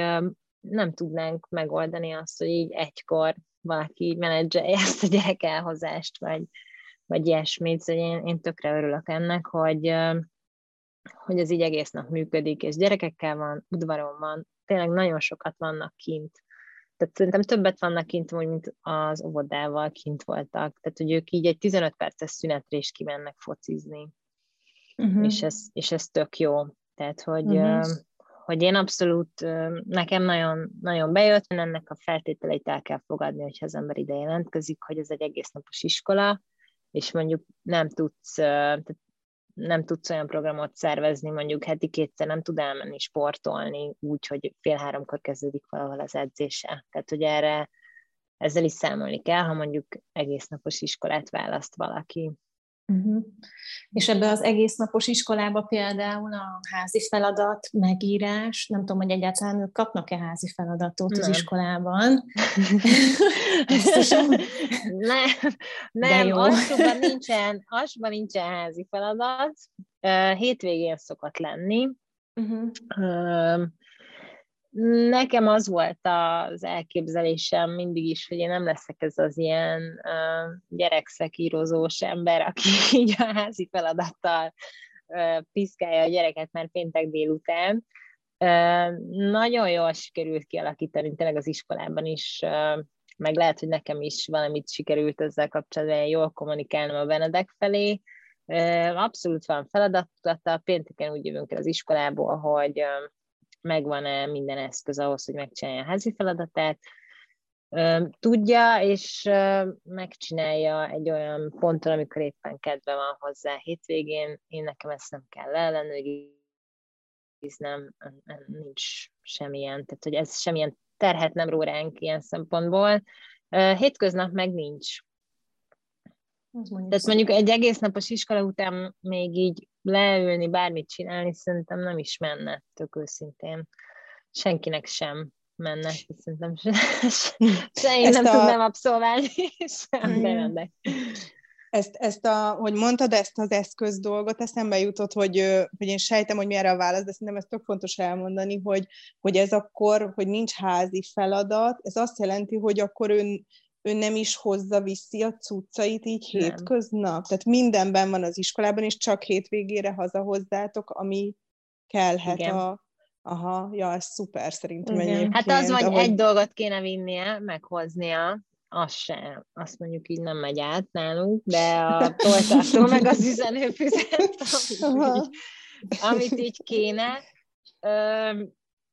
[SPEAKER 3] nem tudnánk megoldani azt, hogy így egykor valaki így menedzselje ezt a gyerek elhozást, vagy, vagy ilyesmit, szóval én, én tökre örülök ennek, hogy, hogy ez így egész nap működik, és gyerekekkel van, udvaron van, tényleg nagyon sokat vannak kint. Tehát szerintem többet vannak kint, mint az óvodával kint voltak. Tehát, hogy ők így egy 15 perces szünetre is kimennek focizni. Uh-huh. És, ez, és ez tök jó. Tehát, hogy, uh-huh. Hogy én abszolút, nekem nagyon, nagyon bejött, ennek a feltételeit el kell fogadni, hogyha az ember ide jelentkezik, hogy ez egy egész napos iskola, és mondjuk nem tudsz, nem tudsz olyan programot szervezni, mondjuk heti kétszer nem tud elmenni sportolni, úgy, hogy fél háromkor kezdődik valahol az edzése. Tehát, hogy erre ezzel is számolni kell, ha mondjuk egész napos iskolát választ valaki.
[SPEAKER 2] Uh-huh. És ebbe az egész napos iskolába például a házi feladat, megírás, nem tudom, hogy egyáltalán ők kapnak-e házi feladatot nem. az iskolában. *laughs*
[SPEAKER 3] nem, nem alsóban nincsen, alsóban nincsen házi feladat, hétvégén szokott lenni. Uh-huh. Nekem az volt az elképzelésem mindig is, hogy én nem leszek ez az ilyen uh, gyerekszekírozós ember, aki *laughs* így a házi feladattal uh, piszkálja a gyereket már péntek délután. Nagyon jól sikerült kialakítani tényleg az iskolában is, meg lehet, hogy nekem is valamit sikerült ezzel kapcsolatban jól kommunikálnom a Benedek felé. Abszolút van feladatudata, pénteken úgy jövünk el az iskolából, hogy megvan-e minden eszköz ahhoz, hogy megcsinálja a házi feladatát, tudja, és megcsinálja egy olyan ponton, amikor éppen kedve van hozzá hétvégén. Én nekem ezt nem kell ellenőrizni, nem, nincs semmilyen, tehát hogy ez semmilyen terhet nem ró ránk ilyen szempontból. Hétköznap meg nincs. mondjuk Tehát mondjuk egy egész napos iskola után még így leülni, bármit csinálni, szerintem nem is menne, tök őszintén. Senkinek sem menne, szerintem se, *laughs* se én ezt nem a... tudnám abszolválni, *laughs* sem mm.
[SPEAKER 1] Ezt, ezt a, hogy mondtad ezt az eszköz dolgot, eszembe jutott, hogy, hogy én sejtem, hogy mi erre a válasz, de szerintem ez tök fontos elmondani, hogy, hogy ez akkor, hogy nincs házi feladat, ez azt jelenti, hogy akkor ön ő nem is hozza viszi a cuccait így nem. hétköznap? Tehát mindenben van az iskolában, és csak hétvégére hazahozzátok, ami kellhet Igen. a... Aha, ja, ez szuper szerintem Igen. egyébként.
[SPEAKER 3] Hát az, hogy ahogy... egy dolgot kéne vinnie, meghoznia, az sem, azt mondjuk így nem megy át nálunk, de a *laughs* toltartó meg az üzenőfüzet, *laughs* amit így, amit így kéne,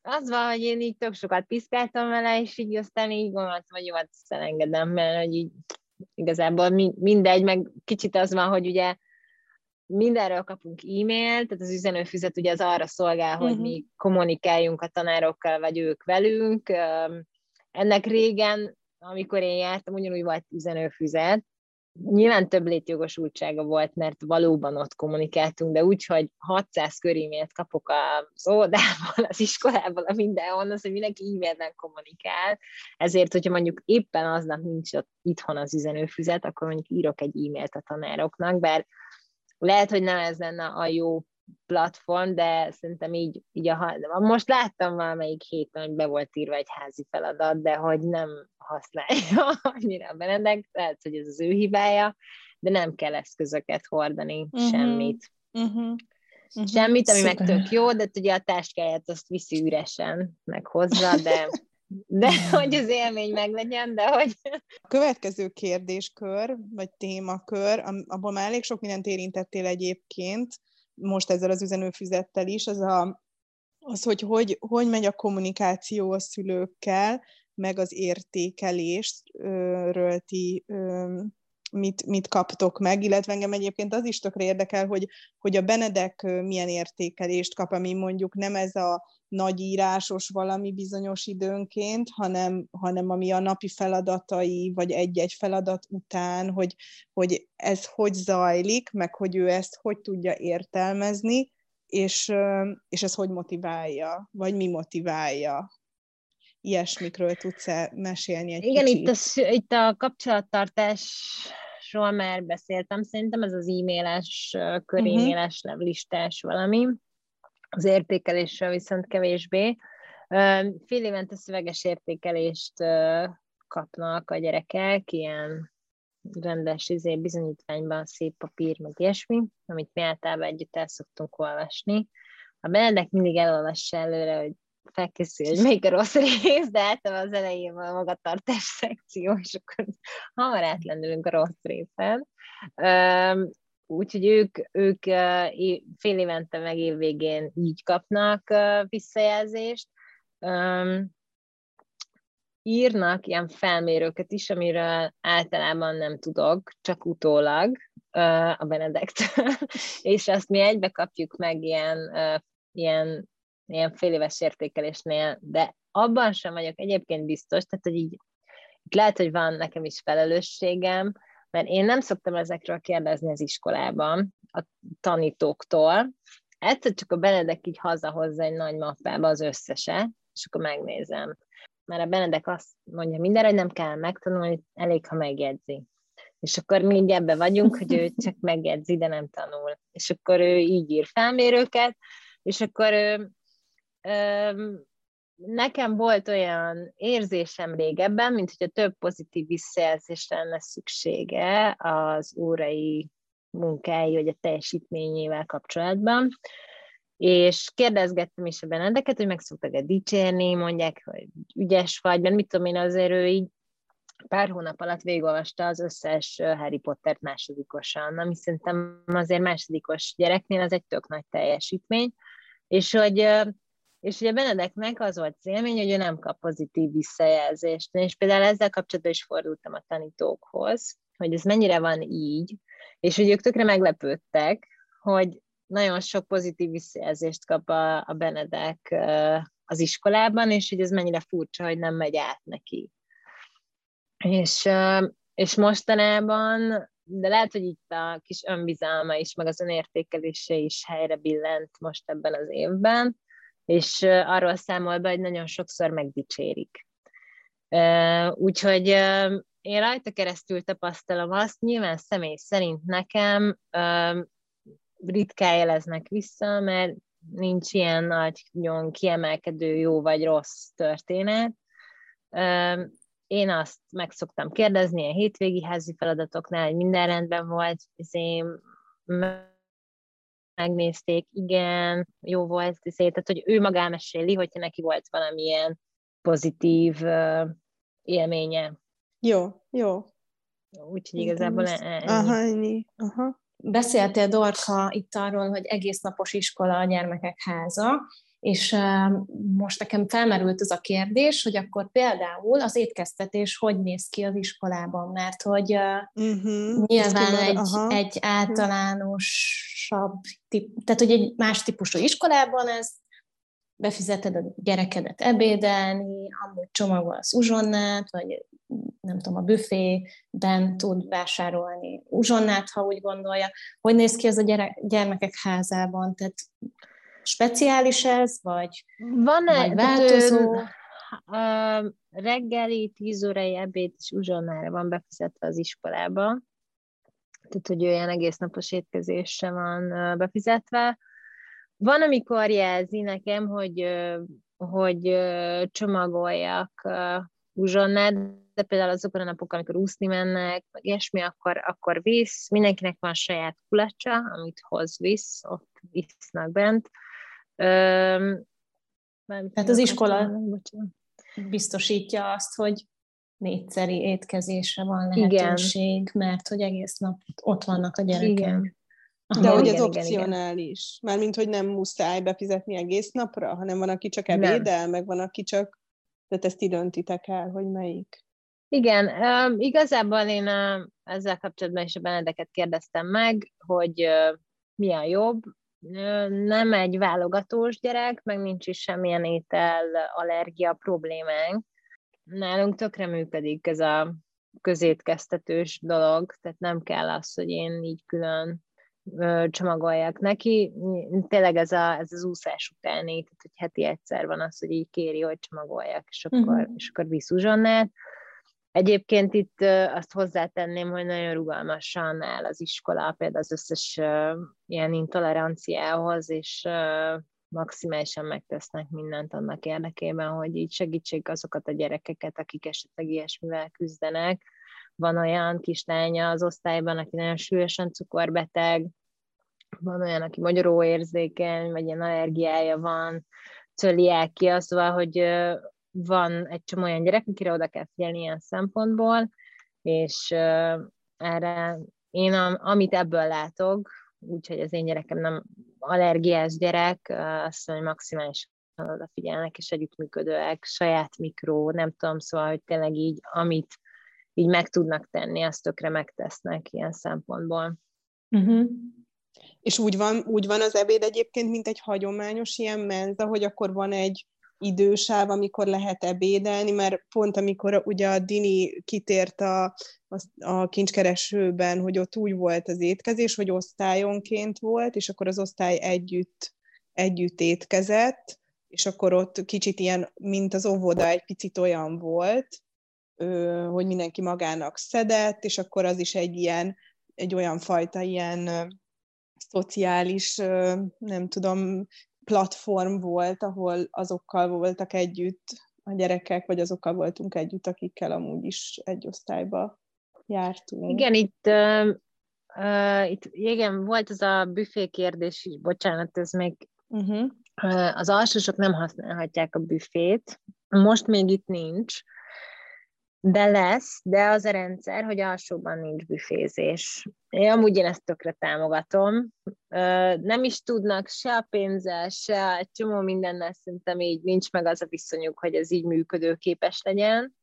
[SPEAKER 3] az van, hogy én így tök sokat piszkáltam vele, és így aztán így gondoltam, hogy jó, hát elengedem, mert hogy így igazából mindegy, meg kicsit az van, hogy ugye mindenről kapunk e-mailt, tehát az üzenőfüzet ugye az arra szolgál, uh-huh. hogy mhm. mi kommunikáljunk a tanárokkal, vagy ők velünk. Ennek régen, amikor én jártam, ugyanúgy volt üzenőfüzet, Nyilván több létjogosultsága volt, mert valóban ott kommunikáltunk, de úgy, hogy 600 körímélt kapok az óvodából, az iskolából, a mindenhol, az, hogy mindenki e-mailben kommunikál. Ezért, hogyha mondjuk éppen aznap nincs ott itthon az üzenőfüzet, akkor mondjuk írok egy e-mailt a tanároknak, bár lehet, hogy nem ez lenne a jó platform, de szerintem így, így a, most láttam valamelyik héten, hogy be volt írva egy házi feladat, de hogy nem használja *laughs* annyira a Benedek, lehet, hogy ez az ő hibája, de nem kell eszközöket hordani, uh-huh. semmit. Uh-huh. Uh-huh. Semmit, ami Szuper. meg tök jó, de ugye a táskáját azt viszi üresen meg hozza, de de hogy az élmény meglegyen, de hogy...
[SPEAKER 1] A következő kérdéskör, vagy témakör, abban már elég sok mindent érintettél egyébként, most ezzel az üzenőfüzettel is, az, a, az hogy, hogy hogy megy a kommunikáció a szülőkkel, meg az értékelésről ti mit, mit kaptok meg, illetve engem egyébként az is tökre érdekel, hogy, hogy a Benedek milyen értékelést kap, ami mondjuk nem ez a nagyírásos valami bizonyos időnként, hanem, hanem ami a napi feladatai, vagy egy-egy feladat után, hogy, hogy ez hogy zajlik, meg hogy ő ezt hogy tudja értelmezni, és, és ez hogy motiválja, vagy mi motiválja. Ilyesmikről tudsz-e mesélni egy
[SPEAKER 3] Igen,
[SPEAKER 1] kicsit?
[SPEAKER 3] itt a, itt a kapcsolattartásról már beszéltem, szerintem ez az e-mailes, körémailes, uh-huh. listás valami az értékelésről viszont kevésbé. Fél évente szöveges értékelést kapnak a gyerekek, ilyen rendes izé, bizonyítványban szép papír, meg ilyesmi, amit mi általában együtt el szoktunk olvasni. A Benedek mindig elolvassa előre, hogy felkészül, hogy melyik a rossz rész, de általában az elején a magatartás *laughs* szekció, és akkor hamar átlendülünk a rossz részen. Úgyhogy ők, ők fél évente meg évvégén így kapnak visszajelzést. Írnak ilyen felmérőket is, amiről általában nem tudok, csak utólag a Benedektől, *laughs* és azt mi egybe kapjuk meg ilyen, ilyen, ilyen fél éves értékelésnél, de abban sem vagyok egyébként biztos, tehát hogy így lehet, hogy van nekem is felelősségem, mert én nem szoktam ezekről kérdezni az iskolában, a tanítóktól. Egyszer csak a Benedek így hazahozza egy nagy mappába az összeset, és akkor megnézem. Mert a Benedek azt mondja mindenre, hogy nem kell megtanulni, elég, ha megjegyzi. És akkor mi így ebbe vagyunk, hogy ő csak megjegyzi, de nem tanul. És akkor ő így ír felmérőket, és akkor ő, nekem volt olyan érzésem régebben, mint hogy a több pozitív visszajelzésre lenne szüksége az órai munkái, vagy a teljesítményével kapcsolatban. És kérdezgettem is a Benedeket, hogy meg szoktak-e dicsérni, mondják, hogy ügyes vagy, mert mit tudom én, azért ő így pár hónap alatt végigolvasta az összes Harry Pottert másodikosan, ami szerintem azért másodikos gyereknél az egy tök nagy teljesítmény, és hogy és ugye Benedeknek az volt az élmény, hogy ő nem kap pozitív visszajelzést. És például ezzel kapcsolatban is fordultam a tanítókhoz, hogy ez mennyire van így, és hogy ők tökre meglepődtek, hogy nagyon sok pozitív visszajelzést kap a, a Benedek az iskolában, és hogy ez mennyire furcsa, hogy nem megy át neki. És, és mostanában, de lehet, hogy itt a kis önbizalma is, meg az önértékelése is helyre billent most ebben az évben, és arról számol be, hogy nagyon sokszor megdicsérik. Úgyhogy én rajta keresztül tapasztalom azt, nyilván személy szerint nekem ritkán jeleznek vissza, mert nincs ilyen nagyon kiemelkedő jó vagy rossz történet. Én azt meg szoktam kérdezni a hétvégi házi feladatoknál, hogy minden rendben volt, én megnézték, igen, jó volt, szét, tehát hogy ő magá meséli, hogyha neki volt valamilyen pozitív uh, élménye.
[SPEAKER 1] Jó, jó.
[SPEAKER 3] Úgyhogy igazából e- ennyi.
[SPEAKER 1] Aha, ennyi. Aha.
[SPEAKER 2] Beszéltél, Dorka, itt arról, hogy egész napos iskola a gyermekek háza, És most nekem felmerült az a kérdés, hogy akkor például az étkeztetés hogy néz ki az iskolában, mert hogy uh-huh. nyilván egy, egy általánosabb, tip, tehát hogy egy más típusú iskolában ez befizeted a gyerekedet ebédelni, amúgy csomagolsz uzsonnát, vagy nem tudom, a büfében tud vásárolni uzsonnát, ha úgy gondolja. Hogy néz ki ez a gyere- gyermekek házában? Tehát speciális ez, vagy,
[SPEAKER 3] Van-e,
[SPEAKER 2] vagy változó?
[SPEAKER 3] A reggeli, tíz órai ebéd és uzsonnára van befizetve az iskolába. Tehát, hogy olyan egész napos étkezésre van befizetve. Van, amikor jelzi nekem, hogy, hogy csomagoljak uzsonnát, de például azokon a napok, amikor úszni mennek, meg ilyesmi, akkor, akkor visz, mindenkinek van saját kulacsa, amit hoz visz, ott visznak bent. Öm,
[SPEAKER 2] Tehát az iskola biztosítja azt, hogy négyszeri étkezésre van lehetőség, igen. mert hogy egész nap ott vannak a gyerekek. Igen.
[SPEAKER 1] Aha, De hogy ez opcionális. Igen. Mármint, hogy nem muszáj befizetni egész napra, hanem van, aki csak ebédel, meg van, aki csak... Tehát ezt ti döntitek el, hogy melyik.
[SPEAKER 3] Igen, um, igazából én uh, ezzel kapcsolatban is a Benedeket kérdeztem meg, hogy uh, mi a jobb. Nem egy válogatós gyerek, meg nincs is semmilyen étel allergia problémánk. Nálunk tökre működik ez a közétkeztetős dolog, tehát nem kell az, hogy én így külön csomagoljak neki. Tényleg ez, a, ez az úszás utáni, tehát hogy heti egyszer van az, hogy így kéri, hogy csomagoljak, és akkor, uh-huh. és akkor visz uzsonnát. Egyébként itt azt hozzátenném, hogy nagyon rugalmasan áll az iskola, például az összes ilyen intoleranciához, és maximálisan megtesznek mindent annak érdekében, hogy így segítsék azokat a gyerekeket, akik esetleg ilyesmivel küzdenek. Van olyan kislánya az osztályban, aki nagyon súlyosan cukorbeteg, van olyan, aki magyaró érzékeny, vagy ilyen allergiája van, cöliákia, szóval, hogy van egy csomó olyan gyerek, akire oda kell figyelni ilyen szempontból, és erre én, amit ebből látok, úgyhogy az én gyerekem nem allergiás gyerek, azt mondja, hogy maximálisan odafigyelnek, és együttműködőek, saját mikró, nem tudom, szóval, hogy tényleg így, amit így meg tudnak tenni, azt tökre megtesznek ilyen szempontból.
[SPEAKER 1] Uh-huh. És úgy van, úgy van az ebéd egyébként, mint egy hagyományos ilyen menza, hogy akkor van egy idősáv, amikor lehet ebédelni, mert pont amikor ugye a Dini kitért a, a, a kincskeresőben, hogy ott úgy volt az étkezés, hogy osztályonként volt, és akkor az osztály együtt, együtt étkezett, és akkor ott kicsit ilyen, mint az óvoda, egy picit olyan volt, hogy mindenki magának szedett, és akkor az is egy ilyen, egy olyan fajta ilyen szociális, nem tudom, platform volt, ahol azokkal voltak együtt a gyerekek, vagy azokkal voltunk együtt, akikkel amúgy is egy osztályba jártunk.
[SPEAKER 3] Igen, itt, uh, uh, itt igen, volt az a büfé kérdés is, bocsánat, ez még uh-huh. uh, az alsósok nem használhatják a büfét, most még itt nincs, de lesz, de az a rendszer, hogy alsóban nincs büfézés. Én amúgy én ezt tökre támogatom. Nem is tudnak se a pénzzel, se egy csomó mindennel szerintem így nincs meg az a viszonyuk, hogy ez így működőképes legyen.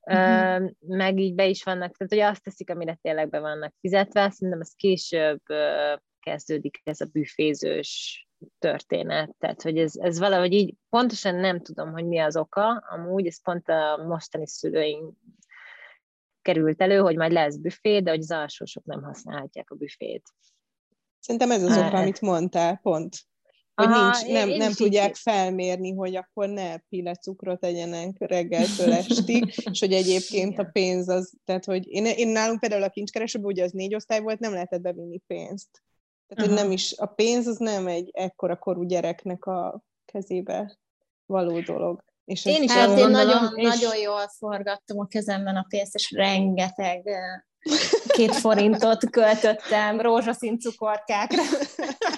[SPEAKER 3] Uh-huh. Meg így be is vannak, tehát hogy azt teszik, amire tényleg be vannak fizetve, szerintem ez később kezdődik ez a büfézős történet. Tehát, hogy ez, ez valahogy így pontosan nem tudom, hogy mi az oka, amúgy ez pont a mostani szülőink került elő, hogy majd lesz büfé, de hogy az alsósok nem használhatják a büfét.
[SPEAKER 1] Szerintem ez az oka, amit mondtál, pont. Hogy Aha, nincs, nem, nem tudják így... felmérni, hogy akkor ne cukrot tegyenek reggeltől estig, *laughs* és hogy egyébként a pénz az, tehát hogy én, én nálunk például a kincskeresőben, ugye az négy osztály volt, nem lehetett bevinni pénzt. Tehát, hogy nem is, a pénz az nem egy ekkora korú gyereknek a kezébe való dolog.
[SPEAKER 2] És én is hát én nagyon, és... nagyon jól forgattam a kezemben a pénzt, és rengeteg két forintot költöttem rózsaszín cukorkákra.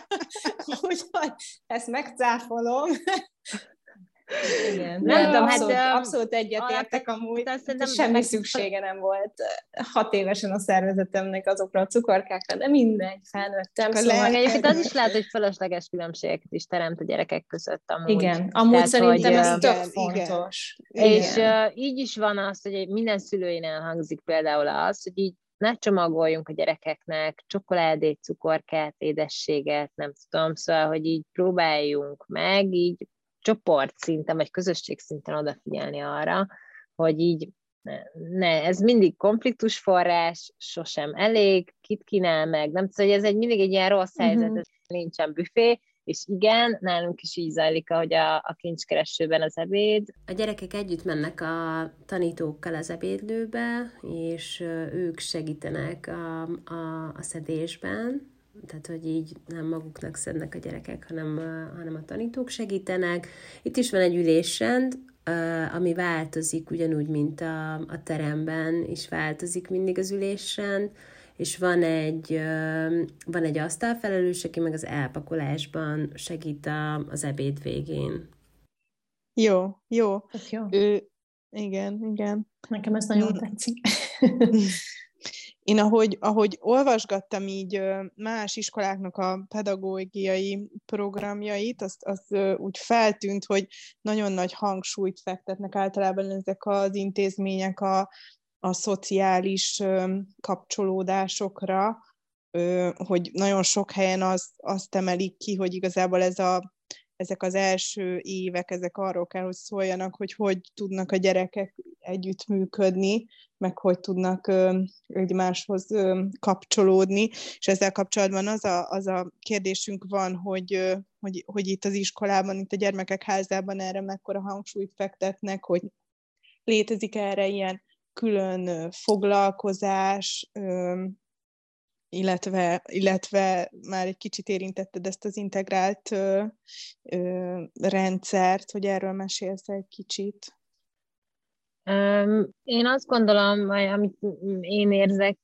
[SPEAKER 2] *laughs* Úgyhogy ezt megcáfolom. Igen, nem, tudom, abszolút, hát, abszolút egyetértek amúgy, de semmi meg... szüksége nem volt hat évesen a szervezetemnek azokra a cukorkákra, de mindegy, felnőttem.
[SPEAKER 3] Szóval le... egyébként az is lehet, hogy felesleges különbségeket is teremt a gyerekek között amúgy.
[SPEAKER 2] Igen, amúgy Tehát, szerintem hogy, ez tök fontos.
[SPEAKER 3] Igen. És uh, így is van az, hogy minden szülőjén hangzik például az, hogy így ne csomagoljunk a gyerekeknek csokoládét, cukorkát, édességet, nem tudom, szóval, hogy így próbáljunk meg, így csoport szinten, vagy közösség szinten odafigyelni arra, hogy így ne, ez mindig konfliktus forrás, sosem elég, kit kínál meg, nem tudom, hogy ez egy mindig egy ilyen rossz helyzet, uh-huh. nincsen büfé, és igen, nálunk is így zajlik, ahogy a, a kincskeresőben az ebéd.
[SPEAKER 4] A gyerekek együtt mennek a tanítókkal az ebédlőbe, és ők segítenek a, a, a szedésben, tehát hogy így nem maguknak szednek a gyerekek, hanem, hanem a tanítók segítenek. Itt is van egy ülésrend, ami változik ugyanúgy, mint a, a teremben is változik mindig az ülésrend, és van egy, van egy asztalfelelős, aki meg az elpakolásban segít a, az ebéd végén.
[SPEAKER 1] Jó, jó.
[SPEAKER 2] jó.
[SPEAKER 1] Ő, igen, igen.
[SPEAKER 2] Nekem ez nagyon mm. tetszik. *laughs*
[SPEAKER 1] Én ahogy, ahogy olvasgattam így más iskoláknak a pedagógiai programjait, az, az úgy feltűnt, hogy nagyon nagy hangsúlyt fektetnek általában ezek az intézmények a, a szociális kapcsolódásokra, hogy nagyon sok helyen az, azt emelik ki, hogy igazából ez a, ezek az első évek, ezek arról kell, hogy szóljanak, hogy hogy tudnak a gyerekek együttműködni, meg hogy tudnak egymáshoz kapcsolódni, és ezzel kapcsolatban az a, az a kérdésünk van, hogy, hogy, hogy itt az iskolában, itt a gyermekek házában erre mekkora hangsúlyt fektetnek, hogy létezik erre ilyen külön foglalkozás, illetve, illetve már egy kicsit érintetted ezt az integrált ö, ö, rendszert, hogy erről mesélsz egy kicsit.
[SPEAKER 3] Én azt gondolom, amit én érzek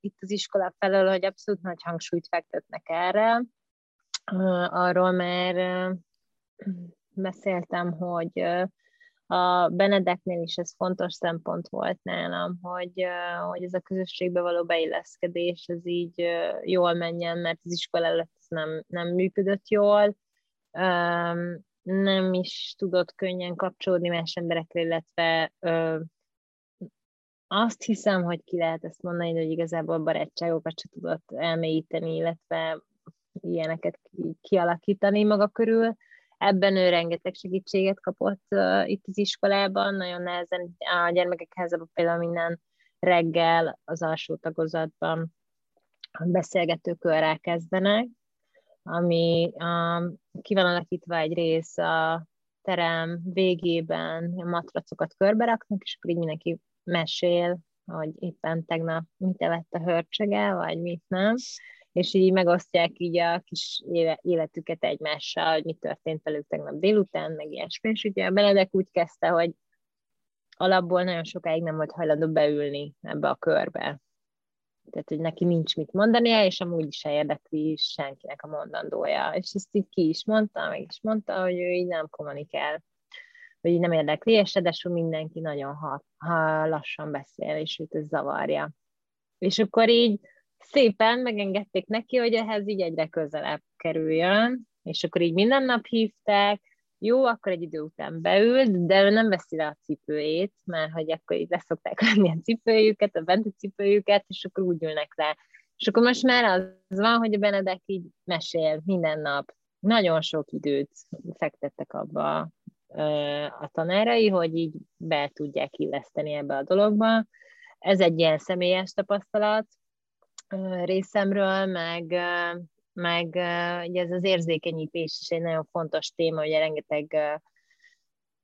[SPEAKER 3] itt az iskola felől, hogy abszolút nagy hangsúlyt fektetnek erre. Arról már *clears throat* beszéltem, hogy a Benedeknél is ez fontos szempont volt nálam, hogy, hogy ez a közösségbe való beilleszkedés, ez így jól menjen, mert az iskola előtt ez nem, nem működött jól, nem is tudott könnyen kapcsolódni más emberekre, illetve azt hiszem, hogy ki lehet ezt mondani, hogy igazából barátságokat se tudott elmélyíteni, illetve ilyeneket kialakítani maga körül Ebben ő rengeteg segítséget kapott uh, itt az iskolában, nagyon nehezen a gyermekek házában például minden reggel az alsó tagozatban a beszélgetőkörrel kezdenek, ami um, ki van alakítva egy rész a terem végében, a matracokat körbe raknak, és akkor így mindenki mesél, hogy éppen tegnap mit evett a hörcsege, vagy mit nem, és így megosztják így a kis életüket egymással, hogy mi történt velük tegnap délután, meg ilyesmi, és ugye a Benedek úgy kezdte, hogy alapból nagyon sokáig nem volt hajlandó beülni ebbe a körbe. Tehát, hogy neki nincs mit mondania, és amúgy is érdekli senkinek a mondandója. És ezt így ki is mondta, meg is mondta, hogy ő így nem kommunikál, hogy így nem érdekli, és ráadásul mindenki nagyon ha, ha lassan beszél, és őt ez zavarja. És akkor így szépen megengedték neki, hogy ehhez így egyre közelebb kerüljön, és akkor így minden nap hívták, jó, akkor egy idő után beült, de ő nem veszi le a cipőjét, mert hogy akkor így leszokták venni a cipőjüket, a benti cipőjüket, és akkor úgy ülnek le. És akkor most már az van, hogy a Benedek így mesél minden nap. Nagyon sok időt fektettek abba a tanárai, hogy így be tudják illeszteni ebbe a dologba. Ez egy ilyen személyes tapasztalat, részemről, meg, meg ugye ez az érzékenyítés is egy nagyon fontos téma, ugye rengeteg,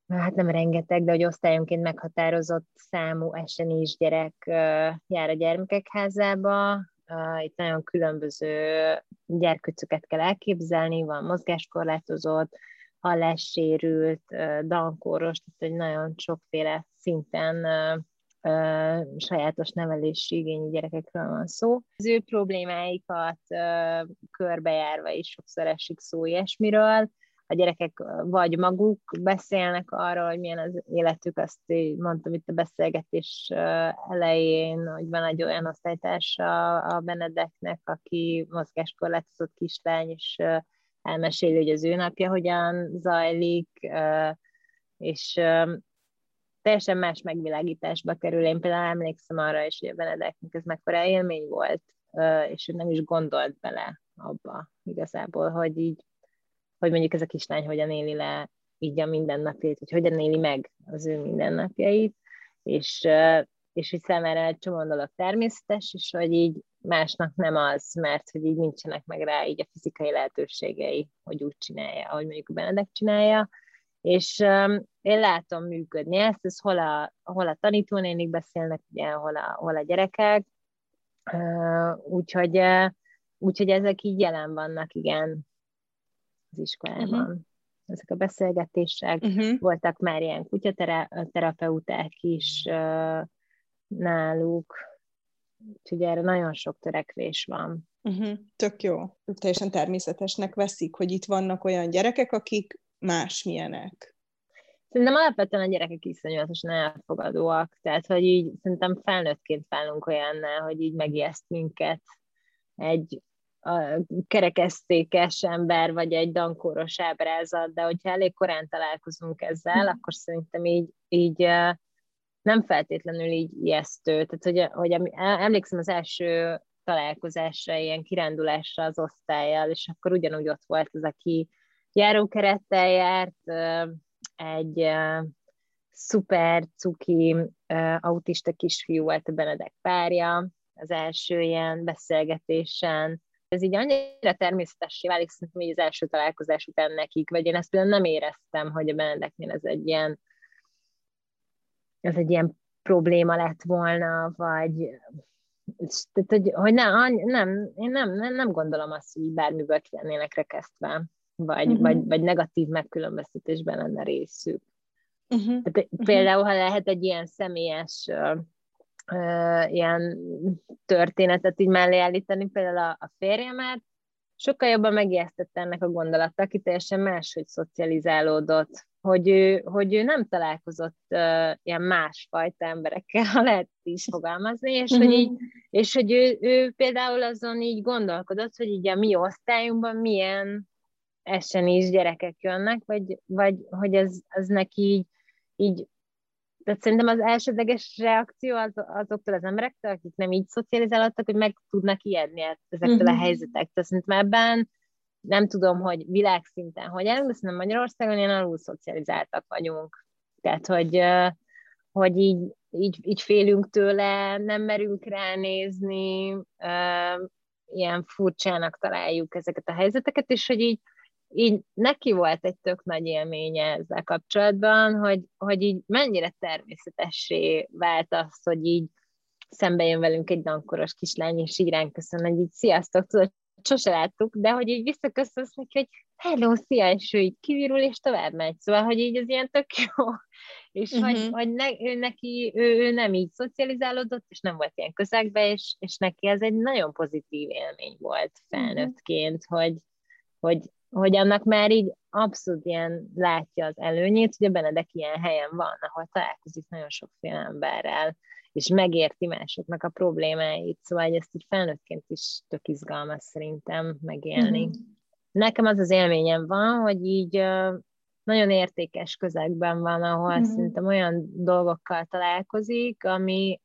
[SPEAKER 3] hát nem rengeteg, de hogy osztályonként meghatározott számú esenés gyerek jár a gyermekek házába, itt nagyon különböző gyerkőcöket kell elképzelni, van mozgáskorlátozott, hallássérült, dankóros, tehát egy nagyon sokféle szinten sajátos nevelési igényű gyerekekről van szó. Az ő problémáikat körbejárva is sokszor esik szó ilyesmiről, a gyerekek vagy maguk beszélnek arról, hogy milyen az életük, azt mondtam itt a beszélgetés elején, hogy van egy olyan osztálytársa a Benedeknek, aki mozgáskorlátozott kislány, és elmeséli, hogy az ő napja hogyan zajlik, és teljesen más megvilágításba kerül. Én például emlékszem arra is, hogy a Benedeknek ez mekkora élmény volt, és ő nem is gondolt bele abba igazából, hogy így, hogy mondjuk ez a kislány hogyan éli le így a mindennapjait, hogy hogyan éli meg az ő mindennapjait, és, és hogy számára egy csomó dolog természetes, és hogy így másnak nem az, mert hogy így nincsenek meg rá így a fizikai lehetőségei, hogy úgy csinálja, ahogy mondjuk a Benedek csinálja, és um, én látom működni ezt, ez hol a, hol a tanítónénik beszélnek, ugye, hol a, hol a gyerekek, uh, úgyhogy, uh, úgyhogy ezek így jelen vannak, igen, az iskolában. Uh-huh. Ezek a beszélgetések, uh-huh. voltak már ilyen kutyaterapeuták is uh, náluk, úgyhogy erre nagyon sok törekvés van.
[SPEAKER 1] Uh-huh. Tök jó. Teljesen természetesnek veszik, hogy itt vannak olyan gyerekek, akik másmilyenek.
[SPEAKER 3] Szerintem alapvetően a gyerekek iszonyatosan elfogadóak, tehát hogy így szerintem felnőttként válunk olyanná, hogy így megijeszt minket egy a kerekesztékes ember, vagy egy dankóros ábrázat, de hogyha elég korán találkozunk ezzel, mm. akkor szerintem így, így nem feltétlenül így ijesztő. Tehát, hogy, hogy emlékszem az első találkozásra, ilyen kirándulásra az osztályjal, és akkor ugyanúgy ott volt az, aki járókerettel járt, egy szuper cuki autista kisfiú volt a Benedek párja, az első ilyen beszélgetésen. Ez így annyira természetessé válik, szerintem így az első találkozás után nekik, vagy én ezt például nem éreztem, hogy a Benedeknél ez egy ilyen ez egy ilyen probléma lett volna, vagy tehát, hogy, hogy nem, nem, én nem, nem, nem gondolom azt, hogy bármiből ki lennének rekesztve vagy, uh-huh. vagy, vagy negatív megkülönböztetésben lenne részük. Uh-huh. Tehát, uh-huh. Például, ha lehet egy ilyen személyes uh, uh, ilyen történetet így mellé állítani, például a, a férjemet, sokkal jobban megijesztette ennek a gondolata, aki teljesen máshogy szocializálódott, hogy ő, hogy ő nem találkozott uh, ilyen másfajta emberekkel, ha lehet is fogalmazni, és uh-huh. hogy, így, és hogy ő, ő például azon így gondolkodott, hogy így a mi osztályunkban milyen essen is gyerekek jönnek, vagy, vagy hogy ez, az neki így, így tehát szerintem az elsődleges reakció az, azoktól az emberektől, akik nem így szocializálódtak, hogy meg tudnak ijedni ezektől uh-huh. a mhm. helyzetektől. Szerintem ebben nem tudom, hogy világszinten hogy állunk, de szerintem Magyarországon ilyen alul szocializáltak vagyunk. Tehát, hogy, hogy így, így, így félünk tőle, nem merünk ránézni, ilyen furcsának találjuk ezeket a helyzeteket, és hogy így így neki volt egy tök nagy élménye ezzel kapcsolatban, hogy, hogy így mennyire természetessé vált az, hogy így szembe jön velünk egy dankoros kislány, és így ránk köszön, hogy így sziasztok, tudod, sose láttuk, de hogy így visszaköszönsz neki, hogy hello, szia, és ő így kivirul, és tovább megy. Szóval, hogy így az ilyen tök jó. És uh-huh. hogy, hogy ne, ő neki, ő, ő nem így szocializálódott, és nem volt ilyen közegbe, és, és neki ez egy nagyon pozitív élmény volt mhm. felnőttként, hogy, hogy hogy annak már így abszolút ilyen látja az előnyét, hogy a Benedek ilyen helyen van, ahol találkozik nagyon sokféle emberrel, és megérti másoknak a problémáit, szóval ezt így felnőttként is tök izgalmas szerintem megélni. Mm-hmm. Nekem az az élményem van, hogy így nagyon értékes közegben van, ahol mm-hmm. szerintem olyan dolgokkal találkozik, ami,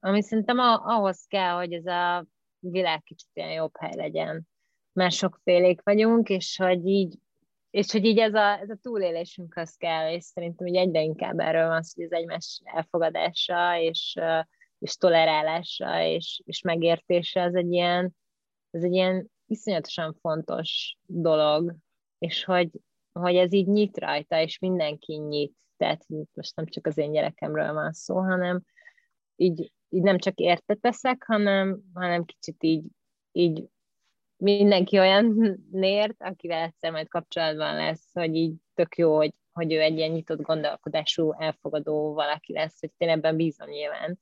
[SPEAKER 3] ami szerintem ahhoz kell, hogy ez a világ kicsit ilyen jobb hely legyen mert sokfélék vagyunk, és hogy így, és hogy így ez a, ez a túlélésünkhöz kell, és szerintem hogy egyre inkább erről van hogy az egymás elfogadása, és, és tolerálása, és, és megértése, ez egy ilyen, ez egy ilyen iszonyatosan fontos dolog, és hogy, hogy ez így nyit rajta, és mindenki nyit, tehát most nem csak az én gyerekemről van szó, hanem így, így nem csak érteteszek, hanem, hanem kicsit így, így mindenki olyan nért, akivel egyszer majd kapcsolatban lesz, hogy így tök jó, hogy, hogy ő egy ilyen nyitott gondolkodású, elfogadó valaki lesz, hogy én ebben bízom nyilván.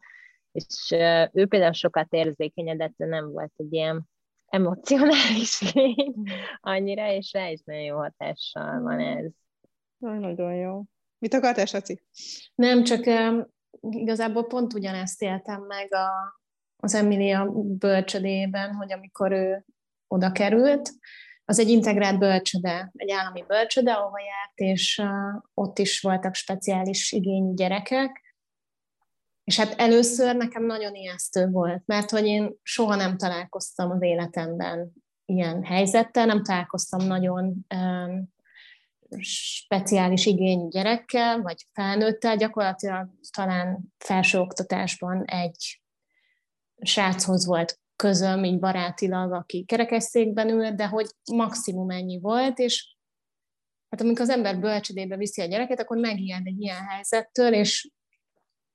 [SPEAKER 3] És ő például sokat érzékenyedett, nem volt egy ilyen emocionális *laughs* lény annyira, és rá is nagyon jó hatással van ez.
[SPEAKER 1] Nagyon jó. Mit akartál, Saci?
[SPEAKER 2] Nem, csak um, igazából pont ugyanezt éltem meg a, az Emilia bölcsödében, hogy amikor ő oda került, az egy integrált bölcsöde, egy állami bölcsöde, ahova járt, és ott is voltak speciális igényű gyerekek, és hát először nekem nagyon ijesztő volt, mert hogy én soha nem találkoztam az életemben ilyen helyzettel, nem találkoztam nagyon um, speciális igényű gyerekkel, vagy felnőttel, gyakorlatilag talán felsőoktatásban egy sráchoz volt közöm, így barátilag, aki kerekesszékben ül, de hogy maximum ennyi volt, és hát amikor az ember bölcsödébe viszi a gyereket, akkor megijed egy ilyen helyzettől, és,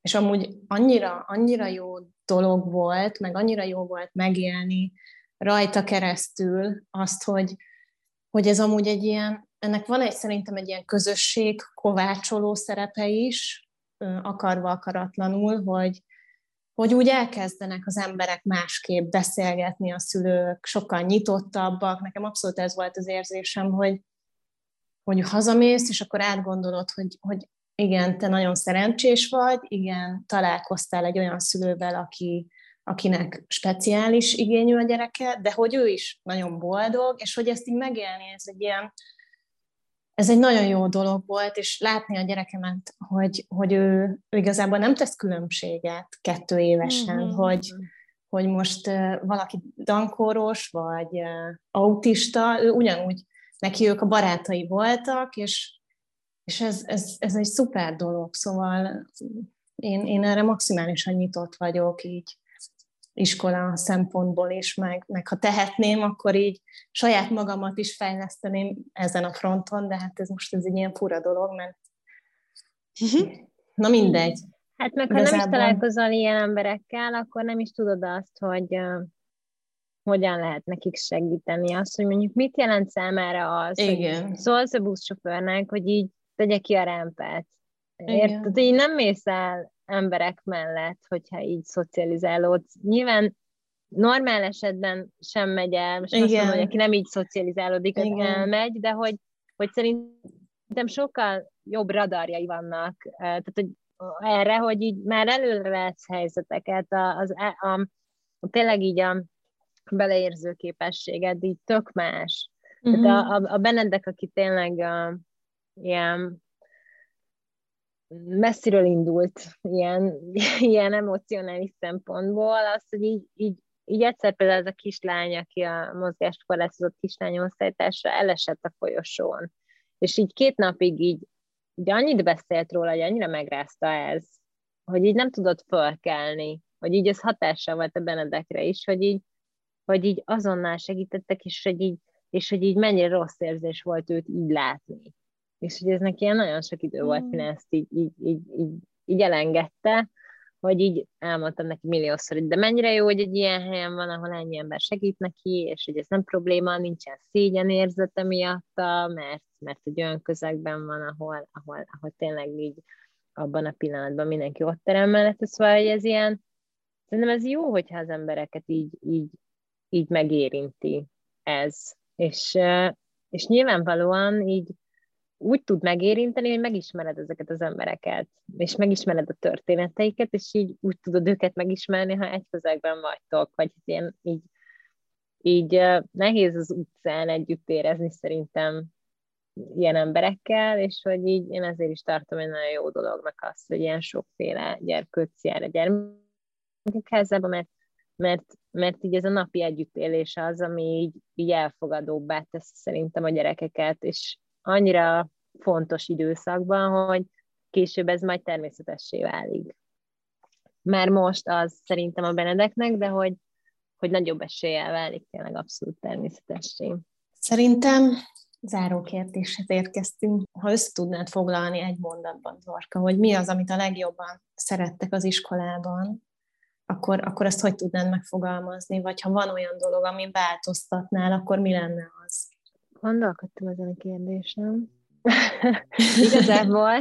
[SPEAKER 2] és amúgy annyira, annyira jó dolog volt, meg annyira jó volt megélni rajta keresztül azt, hogy, hogy ez amúgy egy ilyen, ennek van egy szerintem egy ilyen közösség kovácsoló szerepe is, akarva akaratlanul, hogy, hogy úgy elkezdenek az emberek másképp beszélgetni, a szülők sokkal nyitottabbak. Nekem abszolút ez volt az érzésem, hogy, hogy hazamész, és akkor átgondolod, hogy, hogy igen, te nagyon szerencsés vagy, igen, találkoztál egy olyan szülővel, aki, akinek speciális igényű a gyereke, de hogy ő is nagyon boldog, és hogy ezt így megélni, ez egy ilyen, ez egy nagyon jó dolog volt, és látni a gyerekemet, hogy, hogy ő, ő igazából nem tesz különbséget kettő évesen, mm-hmm. hogy, hogy most uh, valaki dankóros, vagy uh, autista, ő ugyanúgy, neki ők a barátai voltak, és, és ez, ez, ez egy szuper dolog, szóval én, én erre maximálisan nyitott vagyok, így iskola szempontból is, meg, meg ha tehetném, akkor így saját magamat is fejleszteném ezen a fronton, de hát ez most ez egy ilyen fura dolog, mert na mindegy.
[SPEAKER 3] Hát meg ha nem is találkozol ilyen emberekkel, akkor nem is tudod azt, hogy uh, hogyan lehet nekik segíteni. Azt, hogy mondjuk mit jelent számára az, Igen. hogy szólsz a buszsofőrnek, hogy így tegye ki a rámpát. Érted? Így nem mész el emberek mellett, hogyha így szocializálódsz. Nyilván normál esetben sem megy el, most Igen. azt mondom, hogy aki nem így szocializálódik, az Igen. elmegy, de hogy, hogy szerintem sokkal jobb radarjai vannak, tehát hogy erre, hogy így már előre lesz helyzeteket, az, a, a, a, tényleg így a beleérző képességed így tök más. Mm-hmm. Tehát a, a, a Benedek, aki tényleg a, ilyen messziről indult ilyen, *laughs* ilyen emocionális szempontból, az, hogy így, így, így egyszer például ez a kislány, aki a mozgáskorlátozott kislány osztálytársa elesett a folyosón, és így két napig így, így annyit beszélt róla, hogy annyira megrázta ez, hogy így nem tudott fölkelni, hogy így ez hatással volt a Benedekre is, hogy így, hogy így azonnal segítettek, és hogy így, és hogy így mennyire rossz érzés volt őt így látni és hogy ez neki ilyen nagyon sok idő volt, mm. mire ezt így, így, így, így, így elengedte, hogy így elmondtam neki milliószor, hogy de mennyire jó, hogy egy ilyen helyen van, ahol ennyi ember segít neki, és hogy ez nem probléma, nincsen szégyen érzete miatta, mert, mert egy olyan közegben van, ahol, ahol, ahol tényleg így abban a pillanatban mindenki ott terem mellett, szóval, hogy ez ilyen, szerintem ez jó, hogyha az embereket így, így, így megérinti ez, és, és nyilvánvalóan így úgy tud megérinteni, hogy megismered ezeket az embereket, és megismered a történeteiket, és így úgy tudod őket megismerni, ha egy közegben vagytok, vagy ilyen így, így nehéz az utcán együtt érezni szerintem ilyen emberekkel, és hogy így én ezért is tartom egy nagyon jó dolognak azt, hogy ilyen sokféle gyerkőc jár a gyermekek mert, mert, mert így ez a napi együttélés az, ami így, így elfogadóbbá tesz szerintem a gyerekeket, és annyira fontos időszakban, hogy később ez majd természetessé válik. Már most az szerintem a Benedeknek, de hogy, hogy nagyobb eséllyel válik tényleg abszolút természetessé.
[SPEAKER 2] Szerintem záró kérdéshez érkeztünk. Ha össze tudnád foglalni egy mondatban, Zorka, hogy mi az, amit a legjobban szerettek az iskolában, akkor, akkor ezt hogy tudnád megfogalmazni? Vagy ha van olyan dolog, ami változtatnál, akkor mi lenne az?
[SPEAKER 3] Gondolkodtam ezen a kérdésem. *laughs* Igazából,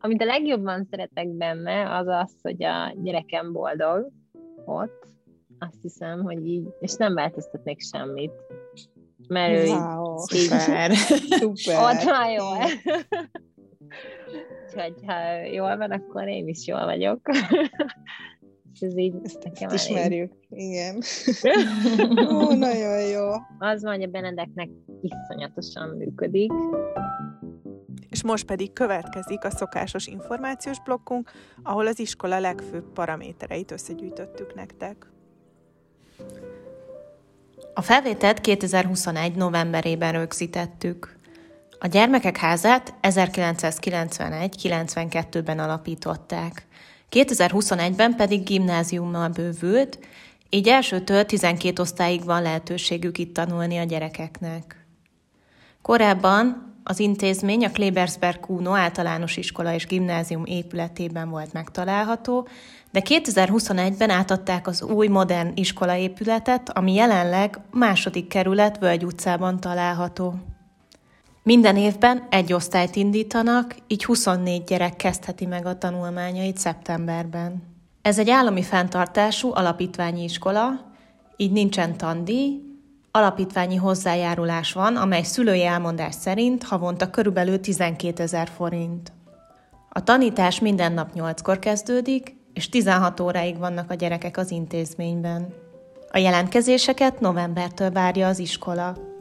[SPEAKER 3] amit a legjobban szeretek benne, az az, hogy a gyerekem boldog ott, azt hiszem, hogy így, és nem változtatnék semmit. Mert
[SPEAKER 1] wow,
[SPEAKER 3] ő így,
[SPEAKER 1] szuper. *laughs* szuper.
[SPEAKER 3] ott van jó. Úgyhogy ha jól van, akkor én is jól vagyok. Ez így
[SPEAKER 1] Ezt,
[SPEAKER 3] nekem elég.
[SPEAKER 1] ismerjük, igen. *laughs* Ó, nagyon jó.
[SPEAKER 3] Az van, hogy a Benedeknek iszonyatosan működik.
[SPEAKER 5] És most pedig következik a szokásos információs blokkunk, ahol az iskola legfőbb paramétereit összegyűjtöttük nektek.
[SPEAKER 2] A felvételt 2021. novemberében rögzítettük. A gyermekek házát 1991-92-ben alapították. 2021-ben pedig gimnáziummal bővült, így elsőtől 12 osztályig van lehetőségük itt tanulni a gyerekeknek. Korábban az intézmény a Klebersberg Kuno általános iskola és gimnázium épületében volt megtalálható, de 2021-ben átadták az új modern iskolaépületet, ami jelenleg második kerület Völgy utcában található. Minden évben egy osztályt indítanak, így 24 gyerek kezdheti meg a tanulmányait szeptemberben. Ez egy állami fenntartású alapítványi iskola, így nincsen tandíj, alapítványi hozzájárulás van, amely szülői elmondás szerint havonta körülbelül 12 ezer forint. A tanítás minden nap 8-kor kezdődik, és 16 óráig vannak a gyerekek az intézményben. A jelentkezéseket novembertől várja az iskola.